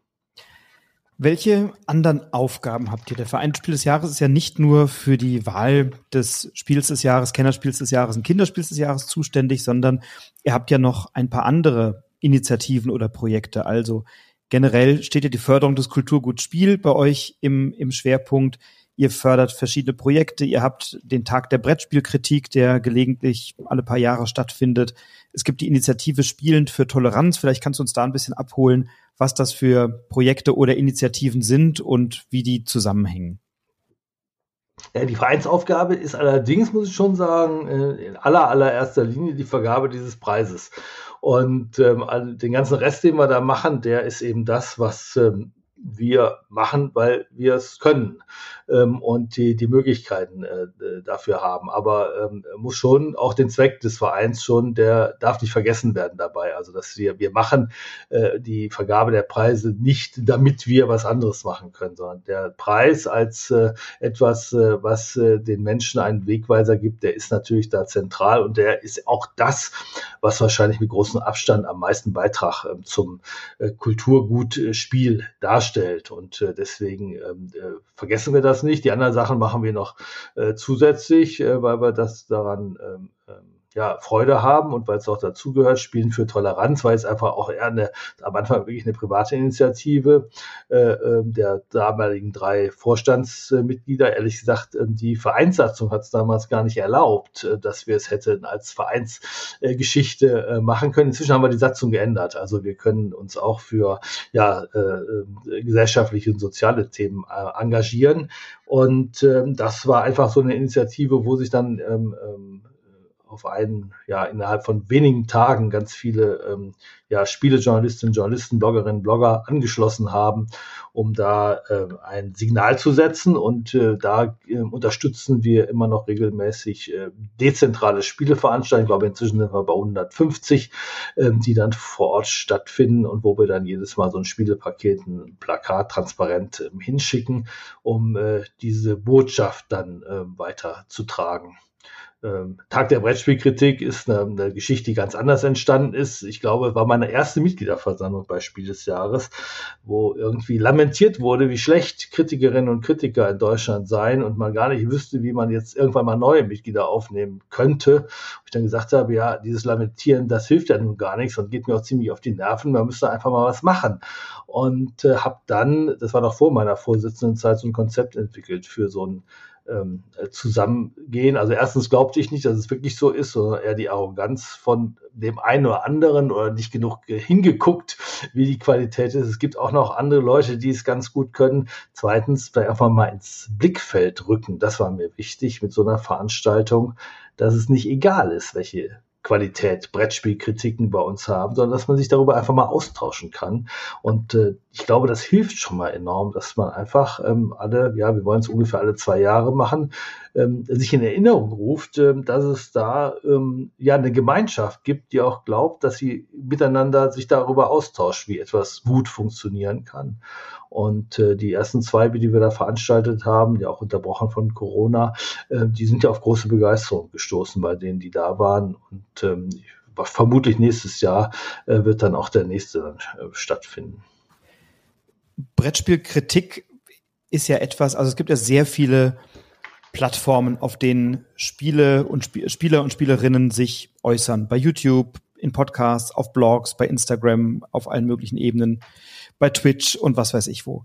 Speaker 1: Welche anderen Aufgaben habt ihr? Der Verein Spiel des Jahres ist ja nicht nur für die Wahl des Spiels des Jahres, Kennerspiels des Jahres und Kinderspiels des Jahres zuständig, sondern ihr habt ja noch ein paar andere Initiativen oder Projekte. Also Generell steht ja die Förderung des Kulturguts Spiel bei euch im, im Schwerpunkt. Ihr fördert verschiedene Projekte. Ihr habt den Tag der Brettspielkritik, der gelegentlich alle paar Jahre stattfindet. Es gibt die Initiative Spielend für Toleranz. Vielleicht kannst du uns da ein bisschen abholen, was das für Projekte oder Initiativen sind und wie die zusammenhängen.
Speaker 2: Die Vereinsaufgabe ist allerdings, muss ich schon sagen, äh, in aller allererster Linie die Vergabe dieses Preises. Und ähm, den ganzen Rest, den wir da machen, der ist eben das, was ähm, wir machen, weil wir es können ähm, und die, die Möglichkeiten äh, dafür haben. Aber ähm, muss schon auch den Zweck des Vereins schon, der darf nicht vergessen werden dabei. Also dass wir, wir machen äh, die Vergabe der Preise nicht, damit wir was anderes machen können, sondern der Preis als äh, etwas, äh, was äh, den Menschen einen Wegweiser gibt, der ist natürlich da zentral und der ist auch das, was wahrscheinlich mit großem Abstand am meisten Beitrag äh, zum äh, Kulturgutspiel darstellt darstellt. Und äh, deswegen ähm, äh, vergessen wir das nicht. Die anderen Sachen machen wir noch äh, zusätzlich, äh, weil wir das daran ähm, ähm ja, Freude haben und weil es auch dazugehört, Spielen für Toleranz, weil es einfach auch eher eine, am Anfang wirklich eine private Initiative äh, äh, der damaligen drei Vorstandsmitglieder. Ehrlich gesagt, äh, die Vereinssatzung hat es damals gar nicht erlaubt, äh, dass wir es hätten als Vereinsgeschichte äh, machen können. Inzwischen haben wir die Satzung geändert. Also wir können uns auch für ja, äh, äh gesellschaftliche und soziale Themen äh, engagieren. Und ähm, das war einfach so eine Initiative, wo sich dann ähm, ähm, auf einen, ja, innerhalb von wenigen Tagen ganz viele ähm, ja, Spielejournalistinnen, Journalisten, Bloggerinnen, Blogger angeschlossen haben, um da äh, ein Signal zu setzen. Und äh, da äh, unterstützen wir immer noch regelmäßig äh, dezentrale Spieleveranstaltungen. Ich glaube, inzwischen sind wir bei 150, äh, die dann vor Ort stattfinden und wo wir dann jedes Mal so ein Spielepaket, ein Plakat transparent äh, hinschicken, um äh, diese Botschaft dann äh, weiterzutragen. Ähm, Tag der Brettspielkritik ist eine, eine, Geschichte, die ganz anders entstanden ist. Ich glaube, war meine erste Mitgliederversammlung bei Spiel des Jahres, wo irgendwie lamentiert wurde, wie schlecht Kritikerinnen und Kritiker in Deutschland seien und man gar nicht wüsste, wie man jetzt irgendwann mal neue Mitglieder aufnehmen könnte. Und ich dann gesagt habe, ja, dieses Lamentieren, das hilft ja nun gar nichts und geht mir auch ziemlich auf die Nerven. Man müsste einfach mal was machen. Und äh, habe dann, das war noch vor meiner Vorsitzendenzeit, so ein Konzept entwickelt für so ein ähm, zusammengehen. Also erstens glaubte ich nicht, dass es wirklich so ist, sondern eher die Arroganz von dem einen oder anderen oder nicht genug hingeguckt, wie die Qualität ist. Es gibt auch noch andere Leute, die es ganz gut können. Zweitens, vielleicht einfach mal ins Blickfeld rücken. Das war mir wichtig mit so einer Veranstaltung, dass es nicht egal ist, welche Qualität Brettspielkritiken bei uns haben, sondern dass man sich darüber einfach mal austauschen kann. Und äh, ich glaube, das hilft schon mal enorm, dass man einfach ähm, alle, ja, wir wollen es ungefähr alle zwei Jahre machen, ähm, sich in Erinnerung ruft, ähm, dass es da ähm, ja eine Gemeinschaft gibt, die auch glaubt, dass sie miteinander sich darüber austauscht, wie etwas gut funktionieren kann. Und äh, die ersten zwei, die wir da veranstaltet haben, ja auch unterbrochen von Corona, äh, die sind ja auf große Begeisterung gestoßen bei denen, die da waren. Und ähm, vermutlich nächstes Jahr äh, wird dann auch der nächste dann äh, stattfinden.
Speaker 1: Brettspielkritik ist ja etwas, also es gibt ja sehr viele Plattformen, auf denen Spiele und Sp Spieler und Spielerinnen sich äußern. Bei YouTube, in Podcasts, auf Blogs, bei Instagram, auf allen möglichen Ebenen bei Twitch und was weiß ich wo.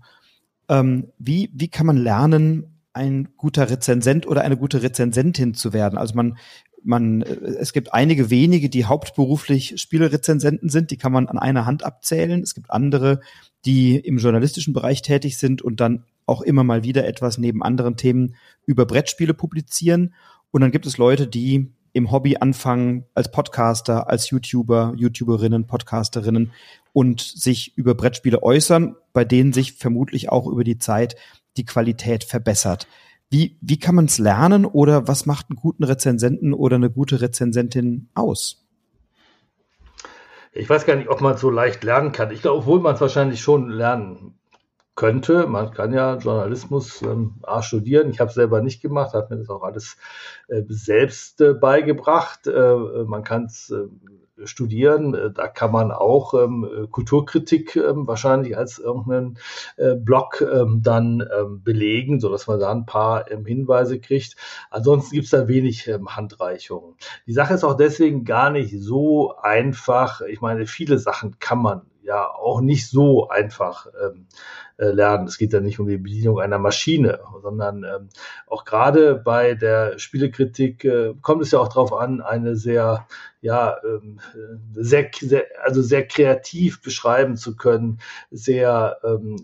Speaker 1: Ähm, wie, wie kann man lernen, ein guter Rezensent oder eine gute Rezensentin zu werden? Also man, man, äh, es gibt einige wenige, die hauptberuflich Spielerezensenten sind, die kann man an einer Hand abzählen. Es gibt andere, die im journalistischen Bereich tätig sind und dann auch immer mal wieder etwas neben anderen Themen über Brettspiele publizieren. Und dann gibt es Leute, die im Hobby anfangen als Podcaster, als YouTuber, YouTuberinnen, Podcasterinnen und sich über Brettspiele äußern, bei denen sich vermutlich auch über die Zeit die Qualität verbessert. Wie, wie kann man es lernen oder was macht einen guten Rezensenten oder eine gute Rezensentin aus?
Speaker 2: Ich weiß gar nicht, ob man es so leicht lernen kann. Ich glaube, obwohl man es wahrscheinlich schon lernen könnte. Man kann ja Journalismus ähm, studieren. Ich habe selber nicht gemacht, habe mir das auch alles äh, selbst äh, beigebracht. Äh, man kann es äh, studieren. Äh, da kann man auch ähm, Kulturkritik ähm, wahrscheinlich als irgendeinen äh, Blog ähm, dann ähm, belegen, so dass man da ein paar ähm, Hinweise kriegt. Ansonsten gibt es da wenig ähm, Handreichungen. Die Sache ist auch deswegen gar nicht so einfach. Ich meine, viele Sachen kann man ja auch nicht so einfach ähm, äh, lernen. Es geht ja nicht um die Bedienung einer Maschine, sondern ähm, auch gerade bei der Spielekritik äh, kommt es ja auch darauf an, eine sehr, ja, ähm, sehr, sehr, also sehr kreativ beschreiben zu können, sehr, ähm,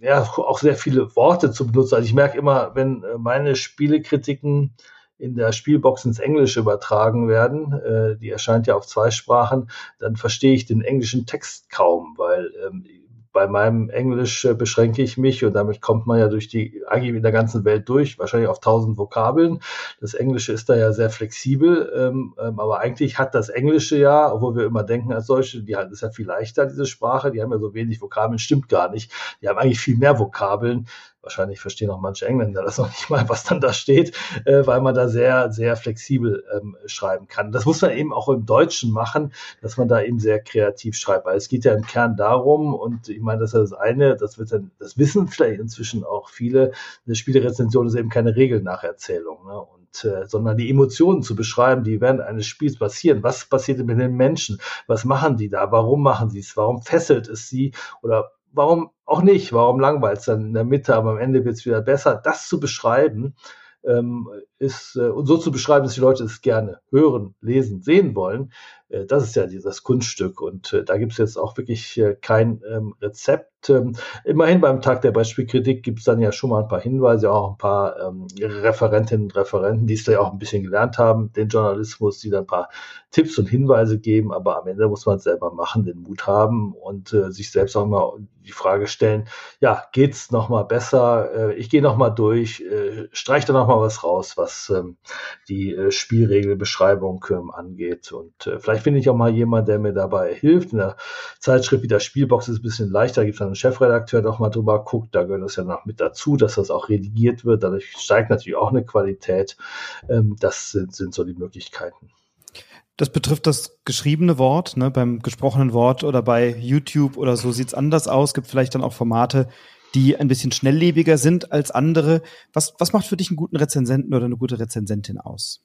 Speaker 2: äh, ja, auch sehr viele Worte zu benutzen. Also ich merke immer, wenn äh, meine Spielekritiken in der Spielbox ins Englische übertragen werden, äh, die erscheint ja auf zwei Sprachen, dann verstehe ich den englischen Text kaum, weil ähm, bei meinem Englisch äh, beschränke ich mich und damit kommt man ja durch die, eigentlich in der ganzen Welt durch, wahrscheinlich auf tausend Vokabeln. Das Englische ist da ja sehr flexibel, ähm, ähm, aber eigentlich hat das Englische ja, obwohl wir immer denken als solche, die halt ist ja viel leichter, diese Sprache, die haben ja so wenig Vokabeln, stimmt gar nicht. Die haben eigentlich viel mehr Vokabeln. Wahrscheinlich verstehen auch manche Engländer das noch nicht mal, was dann da steht, äh, weil man da sehr, sehr flexibel ähm, schreiben kann. Das muss man eben auch im Deutschen machen, dass man da eben sehr kreativ schreibt, weil es geht ja im Kern darum, und ich meine, das ist das eine, das wird dann, das wissen vielleicht inzwischen auch viele, eine Spielerezension ist eben keine Regelnacherzählung, ne? Und äh, sondern die Emotionen zu beschreiben, die während eines Spiels passieren. Was passiert mit den Menschen? Was machen die da? Warum machen sie es? Warum fesselt es sie? Oder warum auch nicht? Warum langweilt es dann in der Mitte, aber am Ende wird es wieder besser? Das zu beschreiben, ähm, ist, äh, und so zu beschreiben, dass die Leute es gerne hören, lesen, sehen wollen, äh, das ist ja dieses Kunststück und äh, da gibt es jetzt auch wirklich kein ähm, Rezept. Ähm, immerhin beim Tag der Beispielkritik gibt es dann ja schon mal ein paar Hinweise, auch ein paar ähm, Referentinnen und Referenten, die es da ja auch ein bisschen gelernt haben, den Journalismus, die dann ein paar Tipps und Hinweise geben, aber am Ende muss man es selber machen, den Mut haben und äh, sich selbst auch mal die Frage stellen, ja, geht's noch mal besser? Äh, ich gehe noch mal durch, äh, streich da noch mal was raus, was ähm, die äh, Spielregelbeschreibung ähm, angeht und äh, vielleicht finde ich auch mal jemand, der mir dabei hilft. In der Zeitschrift wie der Spielbox ist es ein bisschen leichter, gibt es einen Chefredakteur, der auch mal drüber guckt, da gehört das ja noch mit dazu, dass das auch redigiert wird, dadurch steigt natürlich auch eine Qualität. Ähm, das sind, sind so die Möglichkeiten.
Speaker 1: Das betrifft das geschriebene Wort, ne? beim gesprochenen Wort oder bei YouTube oder so sieht's anders aus. Gibt vielleicht dann auch Formate, die ein bisschen schnelllebiger sind als andere. Was, was macht für dich einen guten Rezensenten oder eine gute Rezensentin aus?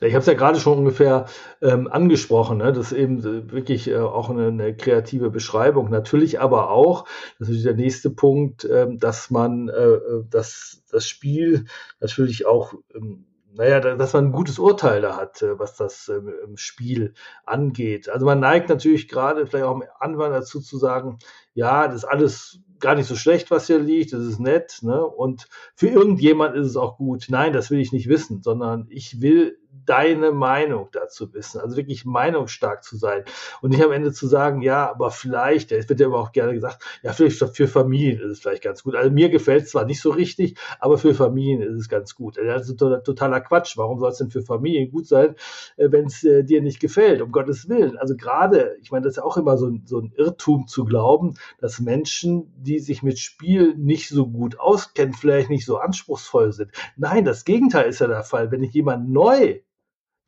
Speaker 2: Ich habe es ja gerade schon ungefähr ähm, angesprochen, ne? das ist eben wirklich äh, auch eine, eine, kreative Beschreibung. Natürlich aber auch, das ist der nächste Punkt, ähm, dass man äh, äh das, das Spiel natürlich auch ähm, naja, dass man ein gutes Urteil da hat, äh, was das ähm, Spiel angeht. Also man neigt natürlich gerade vielleicht auch am Anfang dazu zu sagen, ja, das ist alles gar nicht so schlecht, was hier liegt, das ist nett, ne? Und für irgendjemand ist es auch gut. Nein, das will ich nicht wissen, sondern ich will deine Meinung dazu wissen, also wirklich meinungsstark zu sein und nicht am Ende zu sagen, ja, aber vielleicht, es wird ja immer auch gerne gesagt, ja, vielleicht für Familien ist es vielleicht ganz gut. Also mir gefällt es zwar nicht so richtig, aber für Familien ist es ganz gut. Das ist totaler Quatsch. Warum soll es denn für Familien gut sein, äh, wenn es äh, dir nicht gefällt? Um Gottes Willen. Also gerade, ich meine, das ist ja auch immer so ein, so ein Irrtum zu glauben, dass Menschen, die sich mit Spiel nicht so gut auskennen, vielleicht nicht so anspruchsvoll sind. Nein, das Gegenteil ist ja der Fall. Wenn ich jemand neu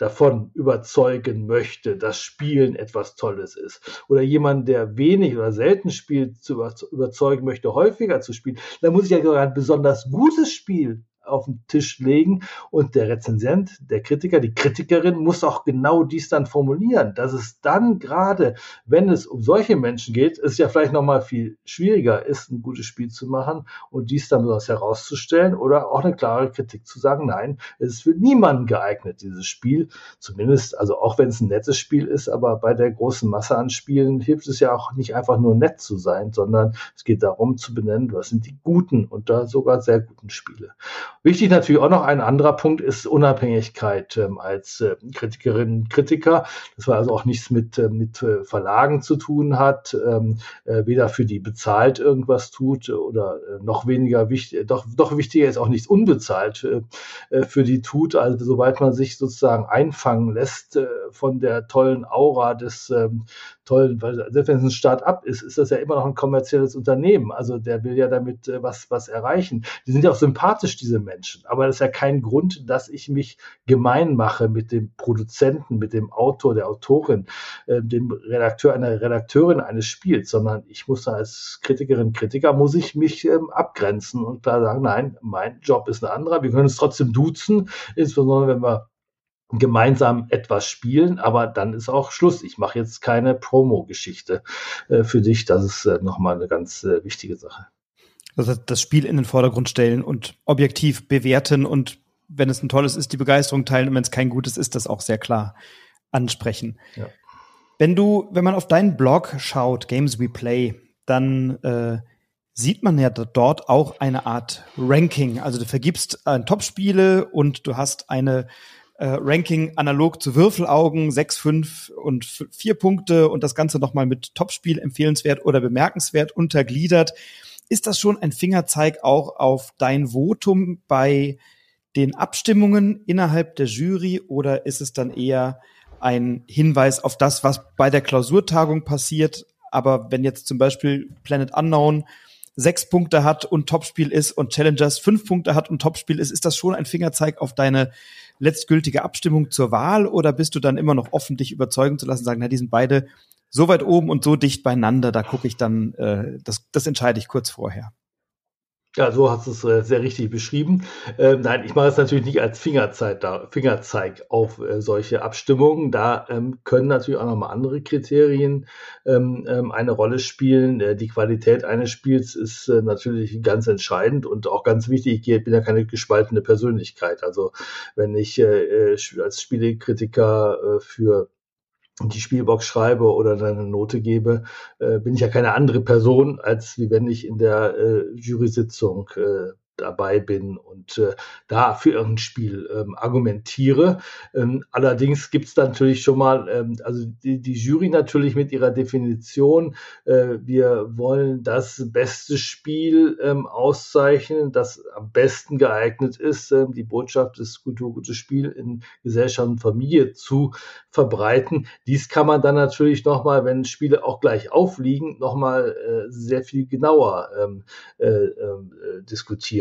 Speaker 2: davon überzeugen möchte, dass Spielen etwas Tolles ist. Oder jemand, der wenig oder selten spielt, zu überzeugen möchte, häufiger zu spielen, dann muss ich ja sogar ein besonders gutes Spiel auf den Tisch legen und der Rezensent, der Kritiker, die Kritikerin muss auch genau dies dann formulieren, dass es dann gerade, wenn es um solche Menschen geht, es ja vielleicht noch mal viel schwieriger ist, ein gutes Spiel zu machen und dies dann besonders herauszustellen oder auch eine klare Kritik zu sagen, nein, es ist für niemanden geeignet, dieses Spiel, zumindest, also auch wenn es ein nettes Spiel ist, aber bei der großen Masse an Spielen hilft es ja auch nicht einfach nur nett zu sein, sondern es geht darum zu benennen, was sind die guten und da sogar sehr guten Spiele. Wichtig natürlich auch noch ein anderer Punkt ist Unabhängigkeit ähm, als äh, Kritikerin, Kritiker. Das war also auch nichts mit, äh, mit äh, Verlagen zu tun hat, ähm, äh, weder für die bezahlt irgendwas tut oder äh, noch weniger wichtig, doch, doch wichtiger ist auch nichts unbezahlt äh, für die tut. Also sobald man sich sozusagen einfangen lässt von der tollen Aura des ähm, tollen, weil selbst wenn es ein Start-up ist, ist das ja immer noch ein kommerzielles Unternehmen. Also der will ja damit äh, was, was erreichen. Die sind ja auch sympathisch, diese Menschen. Aber das ist ja kein Grund, dass ich mich gemein mache mit dem Produzenten, mit dem Autor, der Autorin, äh, dem Redakteur, einer Redakteurin eines Spiels, sondern ich muss da als Kritikerin, Kritiker, muss ich mich ähm, abgrenzen und klar sagen, nein, mein Job ist ein anderer. Wir können uns trotzdem duzen, insbesondere wenn wir gemeinsam etwas spielen, aber dann ist auch Schluss. Ich mache jetzt keine Promo-Geschichte äh, für dich. Das ist äh, nochmal eine ganz äh, wichtige Sache.
Speaker 1: Also das Spiel in den Vordergrund stellen und objektiv bewerten und wenn es ein tolles ist, die Begeisterung teilen und wenn es kein gutes ist, das auch sehr klar ansprechen. Ja. Wenn du, wenn man auf deinen Blog schaut, Games We Play, dann äh, sieht man ja dort auch eine Art Ranking. Also du vergibst äh, Top-Spiele und du hast eine äh, Ranking analog zu Würfelaugen, 6, 5 und 4 Punkte und das Ganze nochmal mit Topspiel empfehlenswert oder bemerkenswert untergliedert. Ist das schon ein Fingerzeig auch auf dein Votum bei den Abstimmungen innerhalb der Jury oder ist es dann eher ein Hinweis auf das, was bei der Klausurtagung passiert? Aber wenn jetzt zum Beispiel Planet Unknown sechs Punkte hat und Topspiel ist und Challengers fünf Punkte hat und Topspiel ist, ist das schon ein Fingerzeig auf deine letztgültige Abstimmung zur Wahl oder bist du dann immer noch offen, dich überzeugen zu lassen, sagen, na, die sind beide so weit oben und so dicht beieinander, da gucke ich dann, äh, das, das entscheide ich kurz vorher.
Speaker 2: Ja, so hast du es äh, sehr richtig beschrieben. Ähm, nein, ich mache es natürlich nicht als Fingerzeig, da, Fingerzeig auf äh, solche Abstimmungen. Da ähm, können natürlich auch nochmal andere Kriterien ähm, ähm, eine Rolle spielen. Äh, die Qualität eines Spiels ist äh, natürlich ganz entscheidend und auch ganz wichtig. Ich bin ja keine gespaltene Persönlichkeit. Also wenn ich äh, äh als Spielekritiker äh, für die Spielbox schreibe oder dann eine Note gebe, äh, bin ich ja keine andere Person, als wie wenn ich in der äh, Jury-Sitzung äh, dabei bin und äh, da für irgendein Spiel ähm, argumentiere. Ähm, allerdings gibt es natürlich schon mal, ähm, also die, die Jury natürlich mit ihrer Definition, äh, wir wollen das beste Spiel ähm, auszeichnen, das am besten geeignet ist, äh, die Botschaft des kulturgutes Spiel in Gesellschaft und Familie zu verbreiten. Dies kann man dann natürlich nochmal, wenn Spiele auch gleich aufliegen, nochmal äh, sehr viel genauer ähm,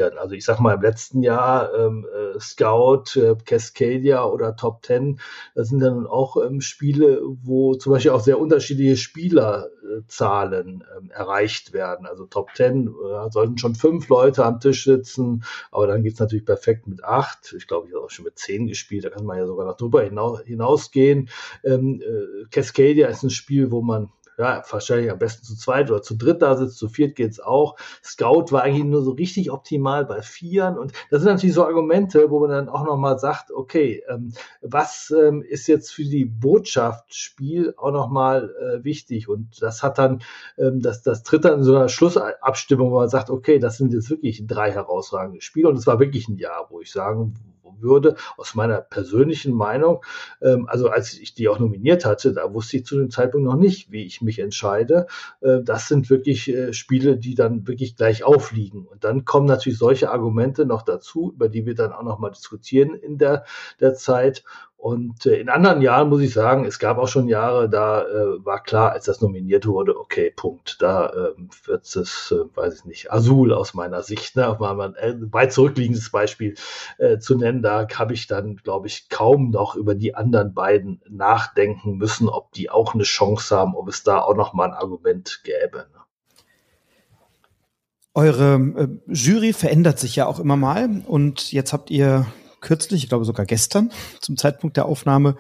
Speaker 2: äh, äh, diskutieren. Also ich sag mal im letzten Jahr ähm, äh, Scout, äh, Cascadia oder Top Ten, das sind dann auch ähm, Spiele, wo zum Beispiel auch sehr unterschiedliche Spielerzahlen ähm, erreicht werden. Also Top Ten äh, sollten schon fünf Leute am Tisch sitzen, aber dann geht's natürlich perfekt mit acht. Ich glaube, ich habe auch schon mit zehn gespielt, da kann man ja sogar noch drüber hinaus, hinausgehen. Ähm, äh, Cascadia ist ein Spiel, wo man ja, wahrscheinlich am besten zu zweit oder zu dritt da sitzt, zu viert geht's auch. Scout war eigentlich nur so richtig optimal bei Vieren und das sind natürlich so Argumente, wo man dann auch nochmal sagt, okay, ähm, was ähm, ist jetzt für die Botschaft Spiel auch nochmal äh, wichtig und das hat dann, ähm, das, das tritt dann in so einer Schlussabstimmung, wo man sagt, okay, das sind jetzt wirklich drei herausragende Spiele und es war wirklich ein Jahr, wo ich sagen würde, aus meiner persönlichen Meinung. Ähm, also als ich die auch nominiert hatte, da wusste ich zu dem Zeitpunkt noch nicht, wie ich mich entscheide. Äh, das sind wirklich äh, Spiele, die dann wirklich gleich aufliegen. Und dann kommen natürlich solche Argumente noch dazu, über die wir dann auch noch mal diskutieren in der, der Zeit. Und äh, in anderen Jahren muss ich sagen, es gab auch schon Jahre, da äh, war klar, als das nominiert wurde, okay, Punkt. Da äh, wird es, äh, weiß ich nicht, Azul aus meiner Sicht, ne, mal ein äh, weit zurückliegendes Beispiel äh, zu nennen. Da habe ich dann, glaube ich, kaum noch über die anderen beiden nachdenken müssen, ob die auch eine Chance haben, ob es da auch noch mal ein Argument gäbe. Ne?
Speaker 1: Eure äh, Jury verändert sich ja auch immer mal und jetzt habt ihr kürzlich, ich glaube sogar gestern, zum Zeitpunkt der Aufnahme,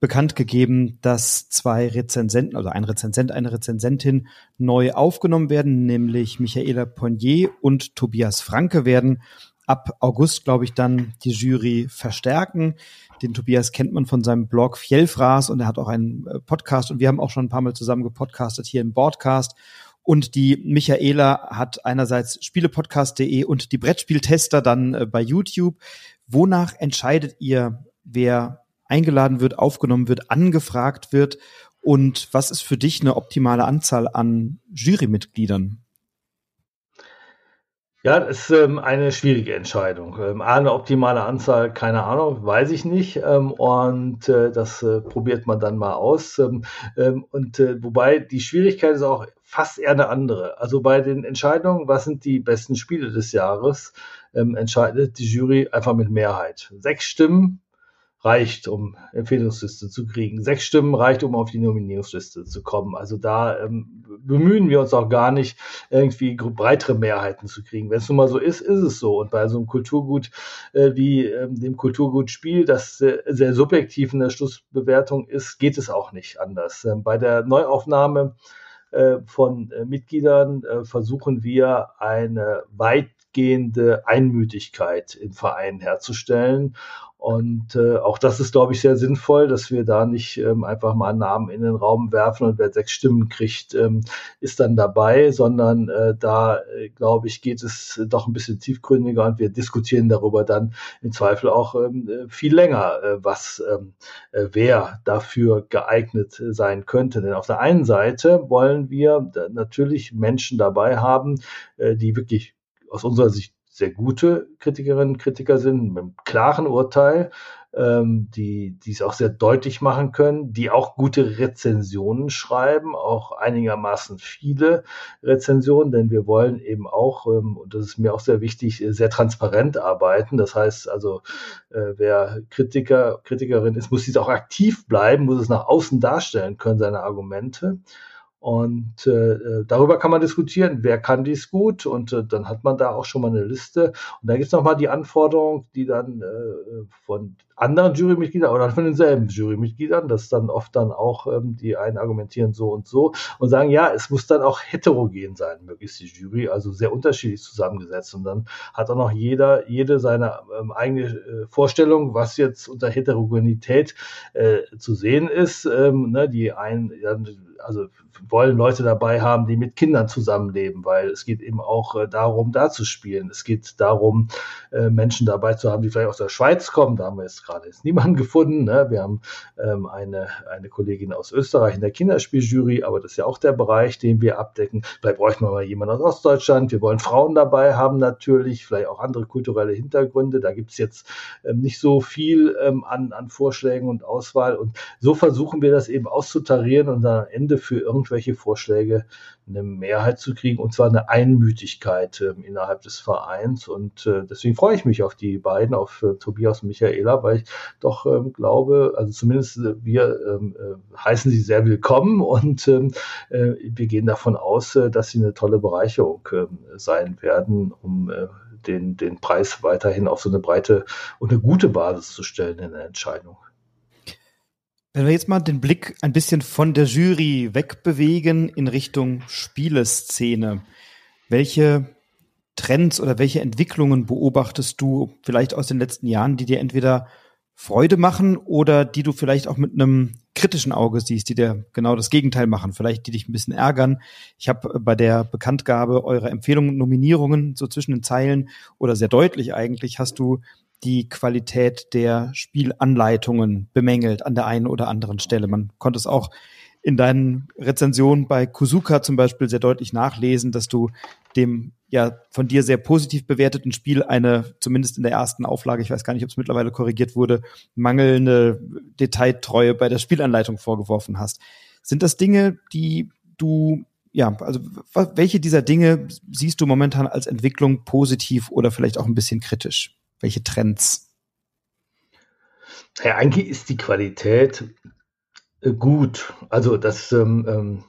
Speaker 1: bekannt gegeben, dass zwei Rezensenten, also ein Rezensent, eine Rezensentin neu aufgenommen werden, nämlich Michaela Ponier und Tobias Franke werden ab August, glaube ich, dann die Jury verstärken. Den Tobias kennt man von seinem Blog Fjellfraß und er hat auch einen äh, Podcast und wir haben auch schon ein paar Mal zusammen gepodcastet hier im Broadcast. Und die Michaela hat einerseits spielepodcast.de und die Brettspieltester dann äh, bei YouTube. Wonach entscheidet ihr, wer eingeladen wird, aufgenommen wird, angefragt wird? Und was ist für dich eine optimale Anzahl an Jurymitgliedern?
Speaker 2: Ja, das ist ähm, eine schwierige Entscheidung. Ähm, eine optimale Anzahl, keine Ahnung, weiß ich nicht. Ähm, und äh, das äh, probiert man dann mal aus. Ähm, ähm, und äh, wobei die Schwierigkeit ist auch fast eher eine andere. Also bei den Entscheidungen, was sind die besten Spiele des Jahres, ähm, entscheidet die Jury einfach mit Mehrheit. Sechs Stimmen reicht, um Empfehlungsliste zu kriegen. Sechs Stimmen reicht, um auf die Nominierungsliste zu kommen. Also da ähm, bemühen wir uns auch gar nicht, irgendwie breitere Mehrheiten zu kriegen. Wenn es nun mal so ist, ist es so. Und bei so einem Kulturgut äh, wie ähm, dem Kulturgutspiel, das sehr, sehr subjektiv in der Schlussbewertung ist, geht es auch nicht anders. Ähm, bei der Neuaufnahme äh, von äh, Mitgliedern äh, versuchen wir eine weitgehende Einmütigkeit im Verein herzustellen und äh, auch das ist, glaube ich, sehr sinnvoll, dass wir da nicht ähm, einfach mal Namen in den Raum werfen und wer sechs Stimmen kriegt, ähm, ist dann dabei, sondern äh, da, äh, glaube ich, geht es doch ein bisschen tiefgründiger und wir diskutieren darüber dann im Zweifel auch ähm, viel länger, äh, was ähm, äh, wer dafür geeignet sein könnte. Denn auf der einen Seite wollen wir natürlich Menschen dabei haben, äh, die wirklich aus unserer Sicht sehr gute Kritikerinnen und Kritiker sind, mit einem klaren Urteil, ähm, die, die es auch sehr deutlich machen können, die auch gute Rezensionen schreiben, auch einigermaßen viele Rezensionen, denn wir wollen eben auch, ähm, und das ist mir auch sehr wichtig, sehr transparent arbeiten. Das heißt also, äh, wer Kritiker, Kritikerin ist, muss dies auch aktiv bleiben, muss es nach außen darstellen können, seine Argumente. Und äh, darüber kann man diskutieren, wer kann dies gut und äh, dann hat man da auch schon mal eine Liste. Und da gibt es nochmal die Anforderung, die dann äh, von anderen Jurymitgliedern oder von denselben Jurymitgliedern. Das dann oft dann auch, ähm, die einen argumentieren so und so und sagen, ja, es muss dann auch heterogen sein, möglichst die Jury, also sehr unterschiedlich zusammengesetzt. Und dann hat auch noch jeder, jede seine ähm, eigene äh, Vorstellung, was jetzt unter Heterogenität äh, zu sehen ist. Ähm, ne, die einen, ja, also wollen Leute dabei haben, die mit Kindern zusammenleben, weil es geht eben auch äh, darum, da zu spielen. Es geht darum, äh, Menschen dabei zu haben, die vielleicht aus der Schweiz kommen. Da haben wir jetzt gerade jetzt niemanden gefunden. Ne? Wir haben ähm, eine, eine Kollegin aus Österreich in der Kinderspieljury, aber das ist ja auch der Bereich, den wir abdecken. Vielleicht bräuchten wir mal jemanden aus Ostdeutschland. Wir wollen Frauen dabei haben natürlich, vielleicht auch andere kulturelle Hintergründe. Da gibt es jetzt ähm, nicht so viel ähm, an, an Vorschlägen und Auswahl. Und so versuchen wir das eben auszutarieren und dann am Ende für irgendwelche Vorschläge eine Mehrheit zu kriegen und zwar eine Einmütigkeit äh, innerhalb des Vereins. Und äh, deswegen freue ich mich auf die beiden, auf äh, Tobias und Michaela, weil ich doch ähm, glaube, also zumindest äh, wir ähm, äh, heißen sie sehr willkommen und ähm, äh, wir gehen davon aus, dass sie eine tolle Bereicherung ähm, sein werden, um den, den Preis weiterhin auf so eine breite und eine gute Basis zu stellen in der Entscheidung.
Speaker 1: Wenn wir jetzt mal den Blick ein bisschen von der Jury wegbewegen in Richtung Spieleszene, welche Trends oder welche Entwicklungen beobachtest du vielleicht aus den letzten Jahren, die dir entweder Freude machen oder die du vielleicht auch mit einem kritischen Auge siehst, die dir genau das Gegenteil machen, vielleicht die dich ein bisschen ärgern. Ich habe bei der Bekanntgabe eurer Empfehlungen und Nominierungen so zwischen den Zeilen oder sehr deutlich eigentlich hast du die Qualität der Spielanleitungen bemängelt an der einen oder anderen Stelle. Man konnte es auch in deinen Rezensionen bei Kuzuka zum Beispiel sehr deutlich nachlesen, dass du dem ja von dir sehr positiv bewerteten Spiel eine, zumindest in der ersten Auflage, ich weiß gar nicht, ob es mittlerweile korrigiert wurde, mangelnde Detailtreue bei der Spielanleitung vorgeworfen hast. Sind das Dinge, die du, ja, also welche dieser Dinge siehst du momentan als Entwicklung positiv oder vielleicht auch ein bisschen kritisch? Welche Trends?
Speaker 2: Ja, eigentlich ist die Qualität äh, gut. Also das ähm, ähm,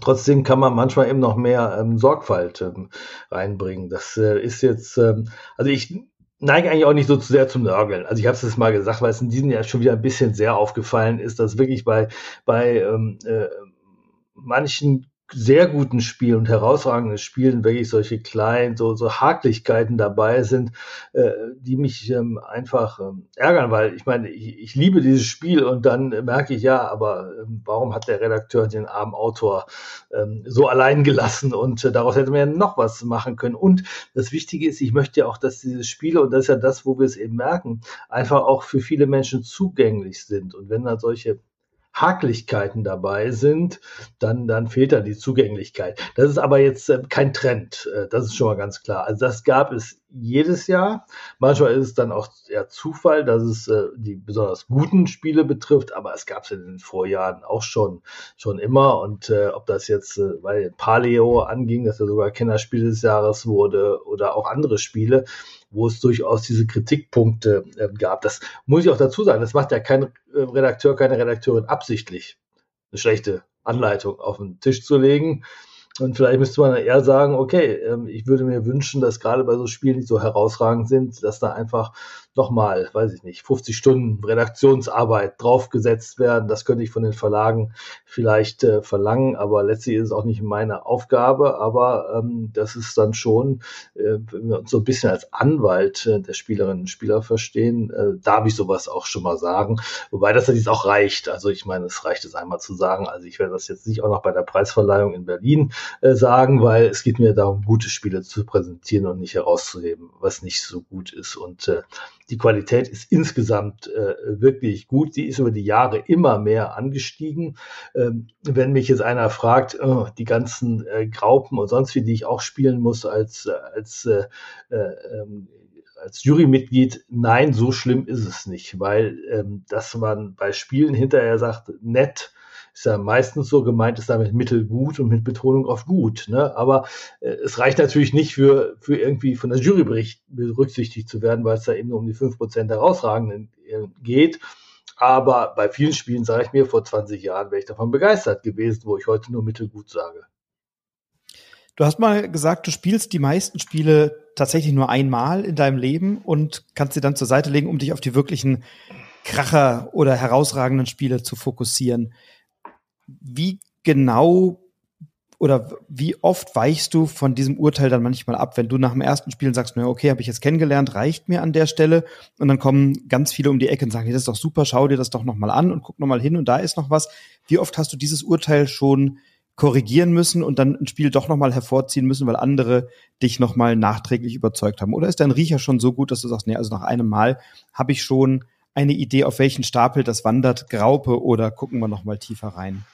Speaker 2: trotzdem kann man manchmal eben noch mehr ähm, Sorgfalt ähm, reinbringen. Das äh, ist jetzt, ähm, also ich neige eigentlich auch nicht so zu sehr zum Nörgeln. Also ich habe es jetzt mal gesagt, weil es in diesem Jahr schon wieder ein bisschen sehr aufgefallen ist, dass wirklich bei, bei ähm, äh, manchen sehr guten Spielen und herausragenden Spielen wirklich solche kleinen, so, so Haklichkeiten dabei sind, äh, die mich ähm, einfach ähm, ärgern, weil ich meine, ich, ich liebe dieses Spiel und dann merke ich ja, aber ähm, warum hat der Redakteur den armen Autor ähm, so allein gelassen und äh, daraus hätte man ja noch was machen können. Und das Wichtige ist, ich möchte ja auch, dass diese Spiele, und das ist ja das, wo wir es eben merken, einfach auch für viele Menschen zugänglich sind. Und wenn dann solche Haklichkeiten dabei sind, dann, dann fehlt da die Zugänglichkeit. Das ist aber jetzt äh, kein Trend. Äh, das ist schon mal ganz klar. Also das gab es jedes Jahr. Manchmal ist es dann auch eher Zufall, dass es äh, die besonders guten Spiele betrifft, aber es gab es in den Vorjahren auch schon, schon immer. Und äh, ob das jetzt, äh, weil Paleo anging, dass er sogar Kennerspiel des Jahres wurde oder auch andere Spiele, wo es durchaus diese Kritikpunkte äh, gab. Das muss ich auch dazu sagen, das macht ja kein äh, Redakteur, keine Redakteurin absichtlich, eine schlechte Anleitung auf den Tisch zu legen. Und vielleicht müsste man eher sagen, okay, ähm, ich würde mir wünschen, dass gerade bei so Spielen, die so herausragend sind, dass da einfach nochmal, weiß ich nicht, 50 Stunden Redaktionsarbeit draufgesetzt werden. Das könnte ich von den Verlagen vielleicht äh, verlangen, aber letztlich ist es auch nicht meine Aufgabe. Aber ähm, das ist dann schon, äh, wenn wir uns so ein bisschen als Anwalt äh, der Spielerinnen und Spieler verstehen, äh, darf ich sowas auch schon mal sagen. Wobei das jetzt auch reicht. Also ich meine, es reicht es einmal zu sagen. Also ich werde das jetzt nicht auch noch bei der Preisverleihung in Berlin äh, sagen, weil es geht mir darum, gute Spiele zu präsentieren und nicht herauszuheben, was nicht so gut ist. Und äh, die Qualität ist insgesamt äh, wirklich gut. Die ist über die Jahre immer mehr angestiegen. Ähm, wenn mich jetzt einer fragt, oh, die ganzen äh, Graupen und sonst wie, die ich auch spielen muss als, als, äh, äh, ähm, als Jurymitglied, nein, so schlimm ist es nicht, weil ähm, dass man bei Spielen hinterher sagt, nett, ist ja meistens so gemeint, ist damit mittelgut und mit Betonung auf gut. Ne? Aber äh, es reicht natürlich nicht für, für irgendwie von der Jury berücksichtigt zu werden, weil es da eben nur um die 5% herausragenden äh, geht. Aber bei vielen Spielen sage ich mir, vor 20 Jahren wäre ich davon begeistert gewesen, wo ich heute nur mittelgut sage.
Speaker 1: Du hast mal gesagt, du spielst die meisten Spiele tatsächlich nur einmal in deinem Leben und kannst sie dann zur Seite legen, um dich auf die wirklichen Kracher oder herausragenden Spiele zu fokussieren. Wie genau oder wie oft weichst du von diesem Urteil dann manchmal ab, wenn du nach dem ersten Spiel sagst, naja, okay, habe ich jetzt kennengelernt, reicht mir an der Stelle und dann kommen ganz viele um die Ecke und sagen, das ist doch super, schau dir das doch nochmal an und guck nochmal hin und da ist noch was. Wie oft hast du dieses Urteil schon korrigieren müssen und dann ein Spiel doch nochmal hervorziehen müssen, weil andere dich nochmal nachträglich überzeugt haben? Oder ist dein Riecher schon so gut, dass du sagst, nee, also nach einem Mal habe ich schon eine Idee, auf welchen Stapel das wandert, Graupe oder gucken wir nochmal tiefer rein?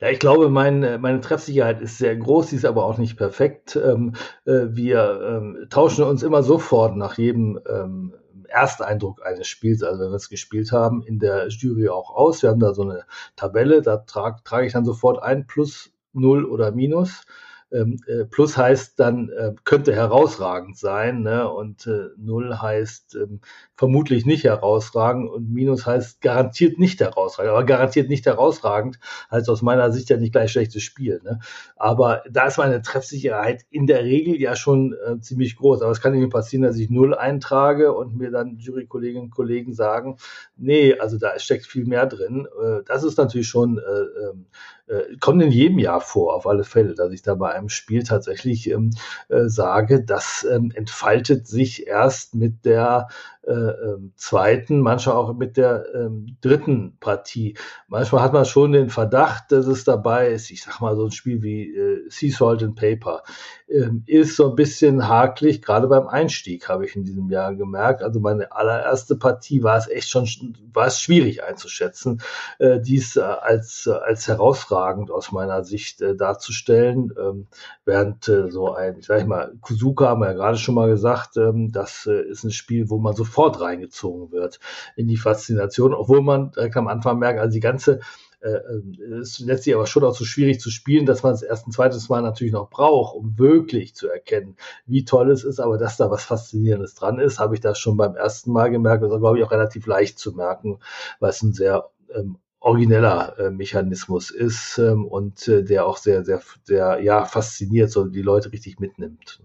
Speaker 2: Ja, ich glaube, mein, meine Treffsicherheit ist sehr groß, sie ist aber auch nicht perfekt. Ähm, äh, wir ähm, tauschen uns immer sofort nach jedem ähm, Ersteindruck eines Spiels, also wenn wir es gespielt haben, in der Jury auch aus. Wir haben da so eine Tabelle, da trage trag ich dann sofort ein, plus, null oder minus. Ähm, äh, plus heißt dann, äh, könnte herausragend sein, ne? und äh, Null heißt ähm, vermutlich nicht herausragend und Minus heißt garantiert nicht herausragend. Aber garantiert nicht herausragend heißt aus meiner Sicht ja nicht gleich schlechtes Spiel. Ne? Aber da ist meine Treffsicherheit in der Regel ja schon äh, ziemlich groß. Aber es kann irgendwie passieren, dass ich Null eintrage und mir dann Jurykolleginnen und Kollegen sagen, nee, also da steckt viel mehr drin. Äh, das ist natürlich schon äh, kommt in jedem Jahr vor, auf alle Fälle, dass ich da bei einem Spiel tatsächlich ähm, äh, sage, das ähm, entfaltet sich erst mit der zweiten, manchmal auch mit der ähm, dritten Partie. Manchmal hat man schon den Verdacht, dass es dabei ist, ich sag mal, so ein Spiel wie äh, Sea Salt and Paper ähm, ist so ein bisschen hakelig, gerade beim Einstieg habe ich in diesem Jahr gemerkt. Also meine allererste Partie war es echt schon, war es schwierig einzuschätzen, äh, dies äh, als, äh, als herausragend aus meiner Sicht äh, darzustellen. Ähm, während äh, so ein, ich sag mal, Kuzuka haben wir ja gerade schon mal gesagt, ähm, das äh, ist ein Spiel, wo man sofort sofort reingezogen wird in die Faszination, obwohl man direkt am Anfang merkt, also die ganze äh, äh, ist letztlich aber schon auch so schwierig zu spielen, dass man es erst ein zweites Mal natürlich noch braucht, um wirklich zu erkennen, wie toll es ist, aber dass da was Faszinierendes dran ist, habe ich das schon beim ersten Mal gemerkt. Das ist, glaube ich, auch relativ leicht zu merken, weil es ein sehr ähm, origineller äh, Mechanismus ist ähm, und äh, der auch sehr, sehr, sehr, ja, fasziniert, so die Leute richtig mitnimmt.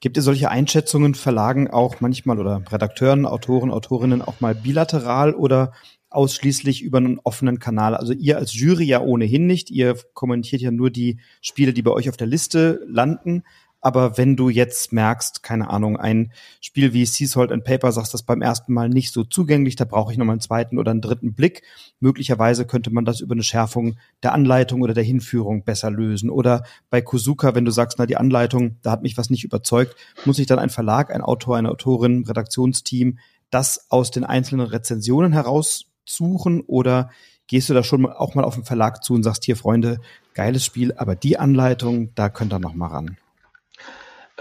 Speaker 1: Gibt ihr solche Einschätzungen Verlagen auch manchmal oder Redakteuren, Autoren, Autorinnen auch mal bilateral oder ausschließlich über einen offenen Kanal? Also ihr als Jury ja ohnehin nicht. Ihr kommentiert ja nur die Spiele, die bei euch auf der Liste landen. Aber wenn du jetzt merkst, keine Ahnung, ein Spiel wie Sea Salt and Paper, sagst das beim ersten Mal nicht so zugänglich, da brauche ich nochmal einen zweiten oder einen dritten Blick. Möglicherweise könnte man das über eine Schärfung der Anleitung oder der Hinführung besser lösen. Oder bei Kuzuka, wenn du sagst, na, die Anleitung, da hat mich was nicht überzeugt, muss sich dann ein Verlag, ein Autor, eine Autorin, Redaktionsteam das aus den einzelnen Rezensionen heraussuchen oder gehst du da schon auch mal auf den Verlag zu und sagst hier, Freunde, geiles Spiel, aber die Anleitung, da könnt ihr noch mal ran.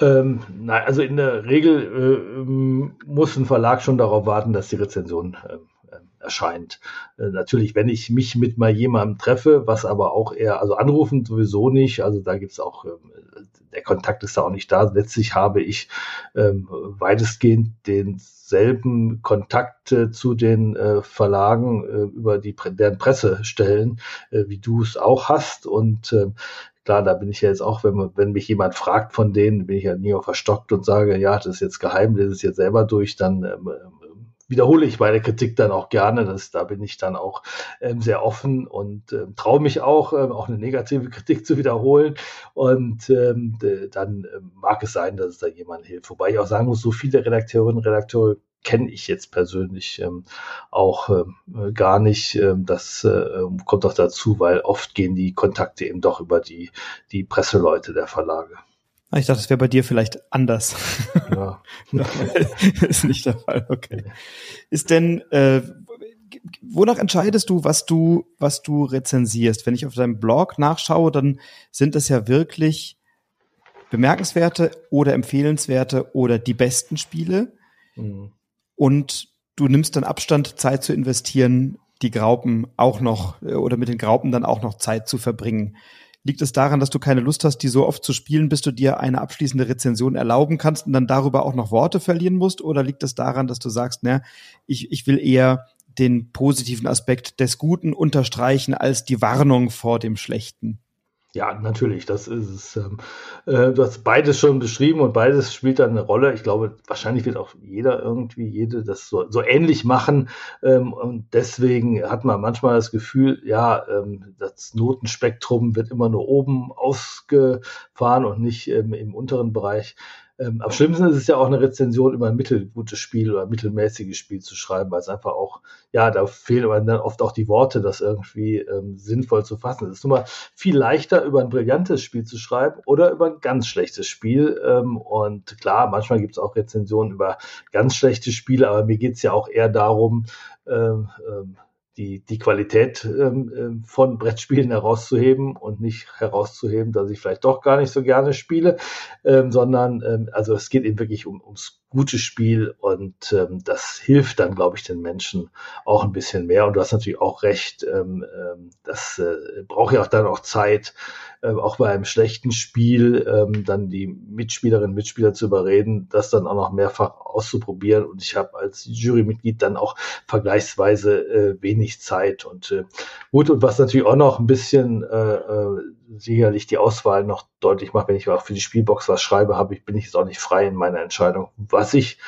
Speaker 2: Ähm, nein, also in der Regel äh, muss ein Verlag schon darauf warten, dass die Rezension äh, erscheint. Äh, natürlich, wenn ich mich mit mal jemandem treffe, was aber auch eher, also anrufen sowieso nicht, also da gibt's auch, äh, der Kontakt ist da auch nicht da. Letztlich habe ich ähm, weitestgehend denselben Kontakt äh, zu den äh, Verlagen äh, über die deren Pressestellen, äh, wie du es auch hast. Und äh, klar, da bin ich ja jetzt auch, wenn, wenn mich jemand fragt von denen, bin ich ja nie verstockt und sage, ja, das ist jetzt geheim, das ist jetzt selber durch, dann ähm, wiederhole ich meine Kritik dann auch gerne. Das, da bin ich dann auch ähm, sehr offen und ähm, traue mich auch, ähm, auch eine negative Kritik zu wiederholen. Und ähm, dann ähm, mag es sein, dass es da jemand hilft. Wobei ich auch sagen muss, so viele Redakteurinnen und Redakteure kenne ich jetzt persönlich ähm, auch äh, gar nicht. Ähm, das äh, kommt auch dazu, weil oft gehen die Kontakte eben doch über die, die Presseleute der Verlage.
Speaker 1: Ah, ich dachte, das wäre bei dir vielleicht anders. Ja. ist nicht der Fall, okay. Ist denn, äh, wonach entscheidest du, was du, was du rezensierst? Wenn ich auf deinem Blog nachschaue, dann sind das ja wirklich bemerkenswerte oder empfehlenswerte oder die besten Spiele. Mhm und du nimmst dann Abstand, Zeit zu investieren, die Graupen auch noch äh, oder mit den Graupen dann auch noch Zeit zu verbringen. Liegt es daran, dass du keine Lust hast, die so oft zu spielen, bis du dir eine abschließende Rezension erlauben kannst und dann darüber auch noch Worte verlieren musst? Oder liegt es daran, dass du sagst, ne, ich, ich will eher den positiven Aspekt des Guten unterstreichen als die Warnung vor dem Schlechten?
Speaker 2: Ja, natürlich, das ist es. Ähm, äh, du hast beides schon beschrieben und beides spielt dann eine Rolle. Ich glaube, wahrscheinlich wird auch jeder irgendwie, jede das so, so ähnlich machen. Ähm, und deswegen hat man manchmal das Gefühl, ja, ähm, das Notenspektrum wird immer nur oben ausgefahren und nicht im unteren Bereich. Ähm, am schlimmsten ist es ja auch eine Rezension über ein mittelgutes Spiel oder mittelmäßiges Spiel zu schreiben, weil es einfach auch, ja, da fehlen dann oft auch die Worte, das irgendwie ähm, sinnvoll zu fassen. Es ist nun mal viel leichter, über ein brillantes Spiel zu schreiben oder über ein ganz schlechtes Spiel. Ähm, und klar, manchmal gibt es auch Rezensionen über ganz schlechte Spiele, aber mir geht es ja auch eher darum, ähm, ähm, die, die Qualität ähm, ähm, von Brettspielen herauszuheben und nicht herauszuheben, dass ich vielleicht doch gar nicht so gerne spiele, ähm, sondern ähm, also es geht eben wirklich um, ums gute Spiel und ähm, das hilft dann, glaube ich, den Menschen auch ein bisschen mehr. Und du hast natürlich auch recht, ähm, ähm, das äh, braucht ja auch dann auch Zeit, äh, auch bei einem schlechten Spiel ähm, dann die Mitspielerinnen und Mitspieler zu überreden, das dann auch noch mehrfach auszuprobieren. Und ich habe als Jurymitglied dann auch vergleichsweise äh, wenig Zeit. Und äh, gut, und was natürlich auch noch ein bisschen äh, äh, sicherlich die Auswahl noch deutlich macht, wenn ich auch für die Spielbox was schreibe, habe ich, bin ich jetzt auch nicht frei in meiner Entscheidung. Was ich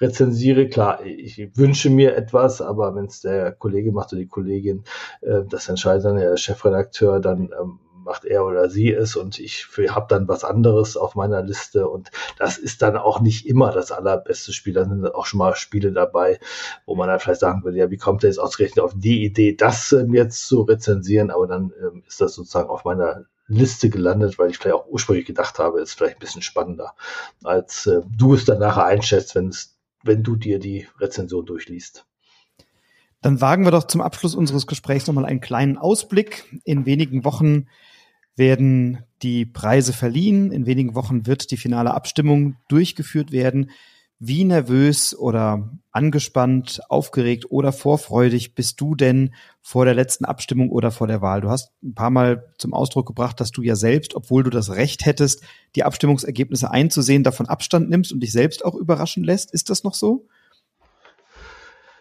Speaker 2: rezensiere. Klar, ich wünsche mir etwas, aber wenn es der Kollege macht oder die Kollegin, äh, das entscheidet dann der Chefredakteur, dann ähm, macht er oder sie es und ich habe dann was anderes auf meiner Liste und das ist dann auch nicht immer das allerbeste Spiel. Da sind auch schon mal Spiele dabei, wo man dann vielleicht sagen würde, ja, wie kommt er jetzt ausgerechnet auf die Idee, das ähm, jetzt zu rezensieren, aber dann ähm, ist das sozusagen auf meiner Liste gelandet, weil ich vielleicht auch ursprünglich gedacht habe, ist vielleicht ein bisschen spannender, als äh, du es dann nachher einschätzt, wenn es, wenn du dir die Rezension durchliest.
Speaker 1: Dann wagen wir doch zum Abschluss unseres Gesprächs nochmal einen kleinen Ausblick. In wenigen Wochen werden die Preise verliehen. In wenigen Wochen wird die finale Abstimmung durchgeführt werden. Wie nervös oder angespannt, aufgeregt oder vorfreudig bist du denn vor der letzten Abstimmung oder vor der Wahl? Du hast ein paar Mal zum Ausdruck gebracht, dass du ja selbst, obwohl du das Recht hättest, die Abstimmungsergebnisse einzusehen, davon Abstand nimmst und dich selbst auch überraschen lässt. Ist das noch so?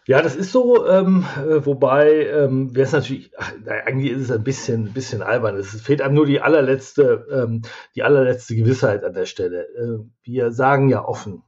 Speaker 2: Ja, das ist so, ähm, äh, wobei ähm, wäre es natürlich, ach, eigentlich ist es ein bisschen, bisschen albern. Es fehlt einem nur die allerletzte, ähm, die allerletzte Gewissheit an der Stelle. Äh, wir sagen ja offen,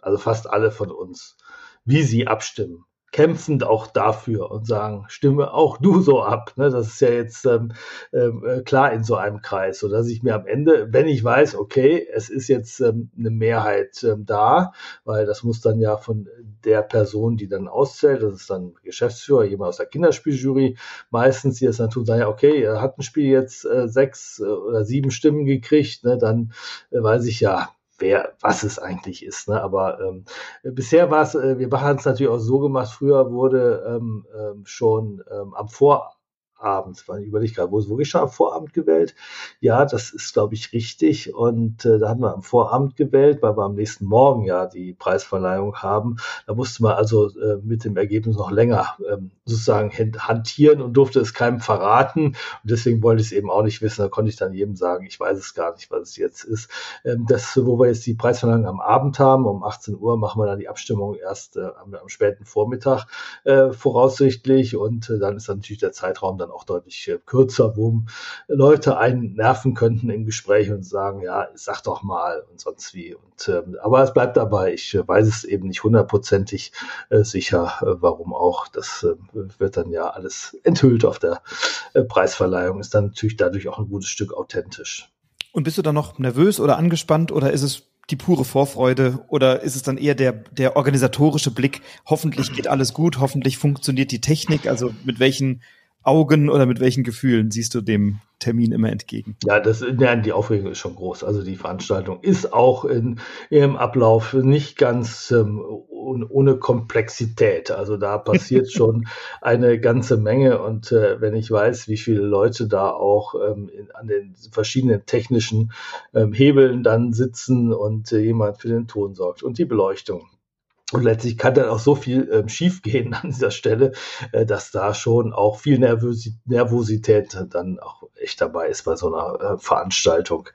Speaker 2: also fast alle von uns, wie sie abstimmen kämpfend auch dafür und sagen, stimme auch du so ab. Ne? Das ist ja jetzt ähm, ähm, äh, klar in so einem Kreis, so dass ich mir am Ende, wenn ich weiß, okay, es ist jetzt ähm, eine Mehrheit ähm, da, weil das muss dann ja von der Person, die dann auszählt, das ist dann Geschäftsführer, jemand aus der Kinderspieljury, meistens, die das dann tun, sagen ja, okay, er hat ein Spiel jetzt äh, sechs äh, oder sieben Stimmen gekriegt, ne? dann äh, weiß ich ja, wer, was es eigentlich ist. Ne? Aber ähm, bisher war es, äh, wir haben es natürlich auch so gemacht, früher wurde ähm, ähm, schon ähm, am Vor Abend, weil ich überlege gerade, wo wirklich schon am Vorabend gewählt? Ja, das ist, glaube ich, richtig. Und äh, da haben wir am Vorabend gewählt, weil wir am nächsten Morgen ja die Preisverleihung haben. Da musste man also äh, mit dem Ergebnis noch länger ähm, sozusagen hantieren und durfte es keinem verraten. Und deswegen wollte ich es eben auch nicht wissen. Da konnte ich dann jedem sagen, ich weiß es gar nicht, was es jetzt ist. Ähm, das, wo wir jetzt die Preisverleihung am Abend haben, um 18 Uhr, machen wir dann die Abstimmung erst äh, am, am späten Vormittag äh, voraussichtlich. Und äh, dann ist dann natürlich der Zeitraum dann dann auch deutlich äh, kürzer, wo Leute einen nerven könnten im Gespräch und sagen, ja, sag doch mal und sonst wie. Und, ähm, aber es bleibt dabei, ich äh, weiß es eben nicht hundertprozentig äh, sicher, äh, warum auch. Das äh, wird dann ja alles enthüllt auf der Preisverleihung, ist dann natürlich dadurch auch ein gutes Stück authentisch.
Speaker 1: Und bist du dann noch nervös oder angespannt oder ist es die pure Vorfreude oder ist es dann eher der, der organisatorische Blick? Hoffentlich geht alles gut, hoffentlich funktioniert die Technik. Also mit welchen Augen oder mit welchen Gefühlen siehst du dem Termin immer entgegen?
Speaker 2: Ja, das, ja, die Aufregung ist schon groß. Also die Veranstaltung ist auch in ihrem Ablauf nicht ganz ähm, ohne Komplexität. Also da passiert schon eine ganze Menge. Und äh, wenn ich weiß, wie viele Leute da auch ähm, in, an den verschiedenen technischen ähm, Hebeln dann sitzen und äh, jemand für den Ton sorgt und die Beleuchtung und letztlich kann dann auch so viel ähm, schiefgehen an dieser Stelle, äh, dass da schon auch viel Nervosi Nervosität dann auch echt dabei ist bei so einer äh, Veranstaltung,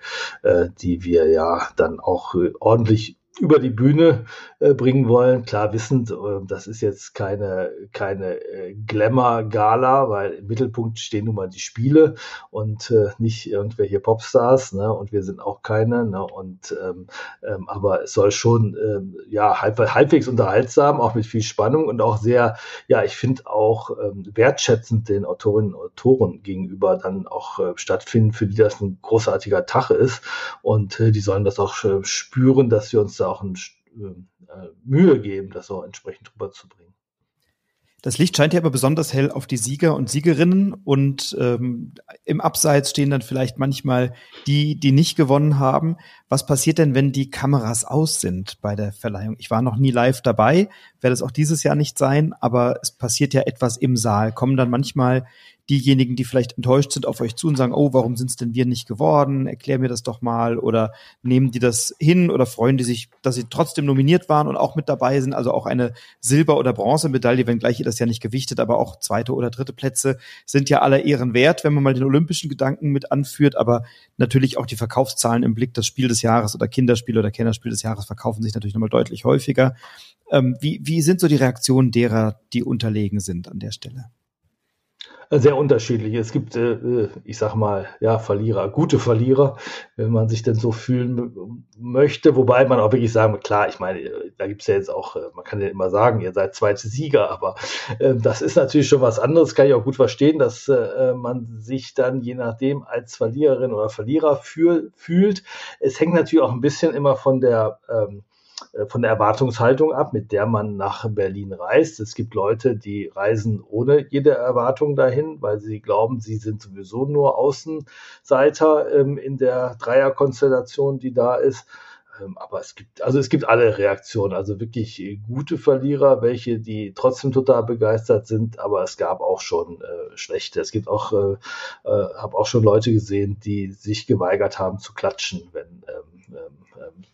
Speaker 2: äh, die wir ja dann auch äh, ordentlich über die Bühne bringen wollen. Klar wissend, äh, das ist jetzt keine, keine äh, Glamour-Gala, weil im Mittelpunkt stehen nun mal die Spiele und äh, nicht irgendwelche Popstars. Ne? Und wir sind auch keine. Ne? Und ähm, ähm, aber es soll schon ähm, ja halb, halbwegs unterhaltsam, auch mit viel Spannung und auch sehr, ja, ich finde auch ähm, wertschätzend den Autorinnen und Autoren gegenüber dann auch äh, stattfinden, für die das ein großartiger Tag ist. Und äh, die sollen das auch äh, spüren, dass wir uns da auch ein, äh, Mühe geben, das auch entsprechend rüberzubringen.
Speaker 1: Das Licht scheint ja aber besonders hell auf die Sieger und Siegerinnen und ähm, im Abseits stehen dann vielleicht manchmal die, die nicht gewonnen haben. Was passiert denn, wenn die Kameras aus sind bei der Verleihung? Ich war noch nie live dabei, werde es auch dieses Jahr nicht sein, aber es passiert ja etwas im Saal. Kommen dann manchmal diejenigen, die vielleicht enttäuscht sind, auf euch zu und sagen, oh, warum sind es denn wir nicht geworden? Erklär mir das doch mal. Oder nehmen die das hin oder freuen die sich, dass sie trotzdem nominiert waren und auch mit dabei sind? Also auch eine Silber- oder Bronzemedaille, wenngleich ihr das ja nicht gewichtet, aber auch zweite oder dritte Plätze sind ja aller Ehren wert, wenn man mal den olympischen Gedanken mit anführt. Aber natürlich auch die Verkaufszahlen im Blick, das Spiel des Jahres oder Kinderspiel oder Kennerspiel des Jahres verkaufen sich natürlich nochmal deutlich häufiger. Ähm, wie, wie sind so die Reaktionen derer, die unterlegen sind an der Stelle?
Speaker 2: Sehr unterschiedlich. Es gibt, äh, ich sag mal, ja, Verlierer, gute Verlierer, wenn man sich denn so fühlen möchte. Wobei man auch wirklich sagen, klar, ich meine, da gibt's ja jetzt auch, äh, man kann ja immer sagen, ihr seid zweite Sieger, aber äh, das ist natürlich schon was anderes, kann ich auch gut verstehen, dass äh, man sich dann je nachdem als Verliererin oder Verlierer fühl, fühlt. Es hängt natürlich auch ein bisschen immer von der ähm, äh, von der Erwartungshaltung ab, mit der man nach Berlin reist. Es gibt Leute, die reisen ohne jede Erwartung dahin, weil sie glauben, sie sind sowieso nur Außenseiter ähm, in der Dreierkonstellation, die da ist. Ähm, aber es gibt, also es gibt alle Reaktionen, also wirklich gute Verlierer, welche, die trotzdem total begeistert sind, aber es gab auch schon äh, schlechte. Es gibt auch, äh, äh, habe auch schon Leute gesehen, die sich geweigert haben zu klatschen, wenn ähm,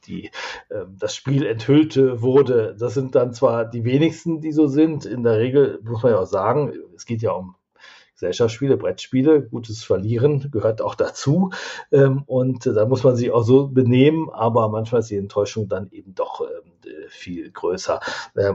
Speaker 2: die, ähm, das Spiel enthüllte wurde. Das sind dann zwar die wenigsten, die so sind. In der Regel muss man ja auch sagen, es geht ja um Gesellschaftsspiele, Brettspiele, gutes Verlieren gehört auch dazu. Ähm, und da muss man sich auch so benehmen, aber manchmal ist die Enttäuschung dann eben doch viel größer.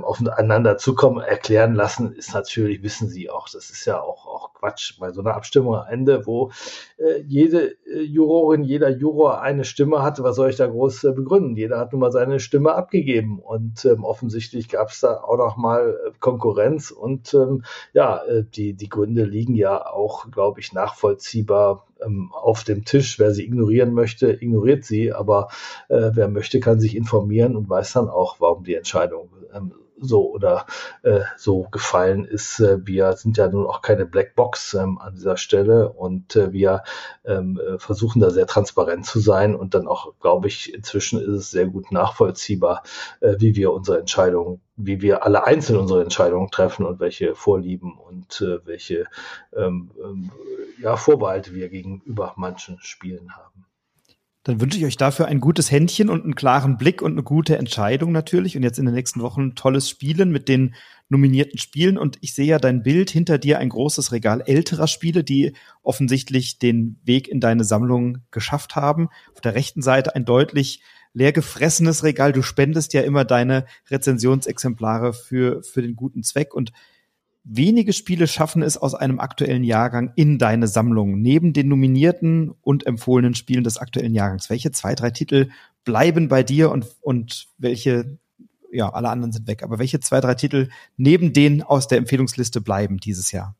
Speaker 2: aufeinander zukommen, erklären lassen, ist natürlich, wissen Sie auch, das ist ja auch, auch Quatsch. Bei so einer Abstimmung am Ende, wo äh, jede äh, Jurorin, jeder Juror eine Stimme hatte, was soll ich da groß äh, begründen? Jeder hat nun mal seine Stimme abgegeben und ähm, offensichtlich gab es da auch noch mal äh, Konkurrenz und ähm, ja, äh, die, die Gründe liegen ja auch, glaube ich, nachvollziehbar ähm, auf dem Tisch. Wer sie ignorieren möchte, ignoriert sie, aber äh, wer möchte, kann sich informieren und weiß dann auch, warum die Entscheidung ähm, so oder äh, so gefallen ist. Äh, wir sind ja nun auch keine Blackbox ähm, an dieser Stelle und äh, wir ähm, äh, versuchen da sehr transparent zu sein und dann auch, glaube ich, inzwischen ist es sehr gut nachvollziehbar, äh, wie wir unsere Entscheidungen, wie wir alle einzeln unsere Entscheidungen treffen und welche Vorlieben und äh, welche ähm, ähm, ja, Vorbehalte wir gegenüber manchen Spielen haben.
Speaker 1: Dann wünsche ich euch dafür ein gutes Händchen und einen klaren Blick und eine gute Entscheidung natürlich. Und jetzt in den nächsten Wochen tolles Spielen mit den nominierten Spielen. Und ich sehe ja dein Bild hinter dir ein großes Regal älterer Spiele, die offensichtlich den Weg in deine Sammlung geschafft haben. Auf der rechten Seite ein deutlich leer gefressenes Regal. Du spendest ja immer deine Rezensionsexemplare für, für den guten Zweck. Und wenige Spiele schaffen es aus einem aktuellen Jahrgang in deine Sammlung. Neben den nominierten und empfohlenen Spielen des aktuellen Jahrgangs. Welche zwei, drei Titel bleiben bei dir und, und welche, ja, alle anderen sind weg, aber welche zwei, drei Titel neben denen aus der Empfehlungsliste bleiben dieses Jahr?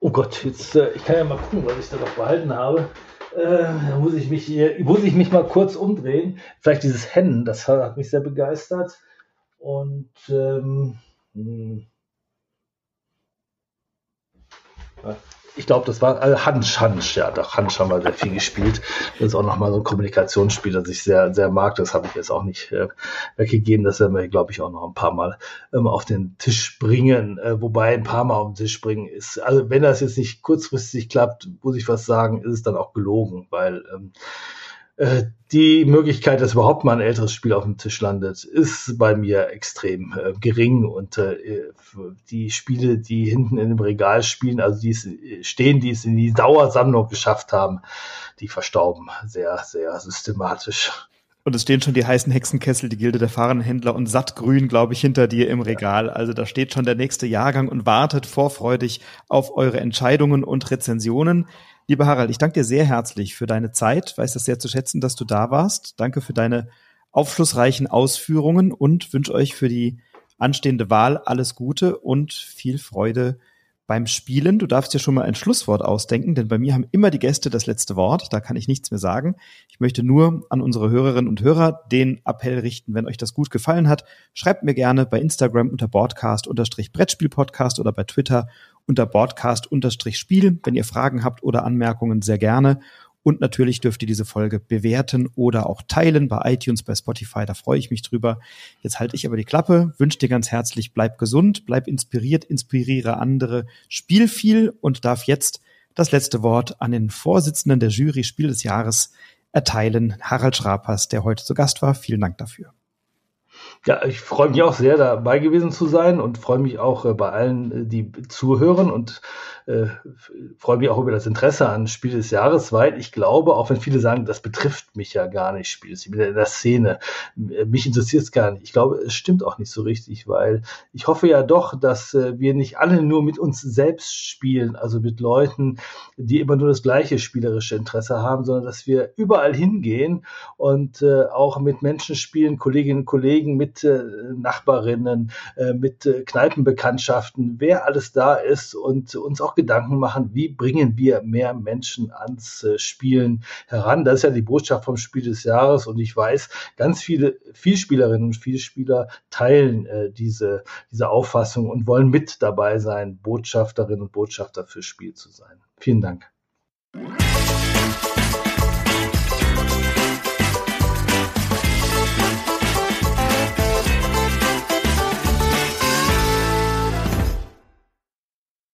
Speaker 2: Oh Gott, jetzt, äh, ich kann ja mal gucken, was ich da noch behalten habe. Äh, muss ich mich hier, muss ich mich mal kurz umdrehen. Vielleicht dieses Hennen, das hat mich sehr begeistert. Und ähm, hm. Ich glaube, das war äh, Hansch, Hansch, ja, doch, Hansch haben wir sehr viel gespielt. Das ist auch nochmal so ein Kommunikationsspiel, das ich sehr, sehr mag. Das habe ich jetzt auch nicht äh, weggegeben. Das werden wir, glaube ich, auch noch ein paar Mal ähm, auf den Tisch bringen. Äh, wobei ein paar Mal auf den Tisch bringen ist, also wenn das jetzt nicht kurzfristig klappt, muss ich was sagen, ist es dann auch gelogen, weil ähm, äh, die Möglichkeit, dass überhaupt mal ein älteres Spiel auf dem Tisch landet, ist bei mir extrem äh, gering. Und äh, die Spiele, die hinten in dem Regal spielen, also die stehen, die es in die Dauersammlung geschafft haben, die verstauben sehr, sehr systematisch.
Speaker 1: Und es stehen schon die heißen Hexenkessel, die Gilde der Fahrenhändler und sattgrün, glaube ich, hinter dir im Regal. Also da steht schon der nächste Jahrgang und wartet vorfreudig auf eure Entscheidungen und Rezensionen. Lieber Harald, ich danke dir sehr herzlich für deine Zeit. Weiß das sehr zu schätzen, dass du da warst. Danke für deine aufschlussreichen Ausführungen und wünsche euch für die anstehende Wahl alles Gute und viel Freude beim Spielen. Du darfst dir schon mal ein Schlusswort ausdenken, denn bei mir haben immer die Gäste das letzte Wort. Da kann ich nichts mehr sagen. Ich möchte nur an unsere Hörerinnen und Hörer den Appell richten, wenn euch das gut gefallen hat, schreibt mir gerne bei Instagram unter Broadcast-Brettspiel-Podcast oder bei Twitter unter Broadcast-Spiel. Wenn ihr Fragen habt oder Anmerkungen, sehr gerne. Und natürlich dürft ihr diese Folge bewerten oder auch teilen bei iTunes, bei Spotify. Da freue ich mich drüber. Jetzt halte ich aber die Klappe, wünsche dir ganz herzlich, bleib gesund, bleib inspiriert, inspiriere andere, spiel viel und darf jetzt das letzte Wort an den Vorsitzenden der Jury Spiel des Jahres erteilen, Harald Schrapers, der heute zu Gast war. Vielen Dank dafür.
Speaker 2: Ja, ich freue mich auch sehr dabei gewesen zu sein und freue mich auch äh, bei allen, äh, die zuhören und äh, freue mich auch über das Interesse an Spiel des Jahres, weil ich glaube, auch wenn viele sagen, das betrifft mich ja gar nicht, Spiel ich bin in der Szene, äh, mich interessiert es gar nicht. Ich glaube, es stimmt auch nicht so richtig, weil ich hoffe ja doch, dass wir nicht alle nur mit uns selbst spielen, also mit Leuten, die immer nur das gleiche spielerische Interesse haben, sondern dass wir überall hingehen und äh, auch mit Menschen spielen, Kolleginnen und Kollegen, mit äh, Nachbarinnen, äh, mit äh, Kneipenbekanntschaften, wer alles da ist und uns auch Gedanken machen, wie bringen wir mehr Menschen ans äh, Spielen heran. Das ist ja die Botschaft vom Spiel des Jahres und ich weiß, ganz viele Vielspielerinnen und Vielspieler teilen äh, diese, diese Auffassung und wollen mit dabei sein, Botschafterinnen und Botschafter fürs Spiel zu sein. Vielen Dank.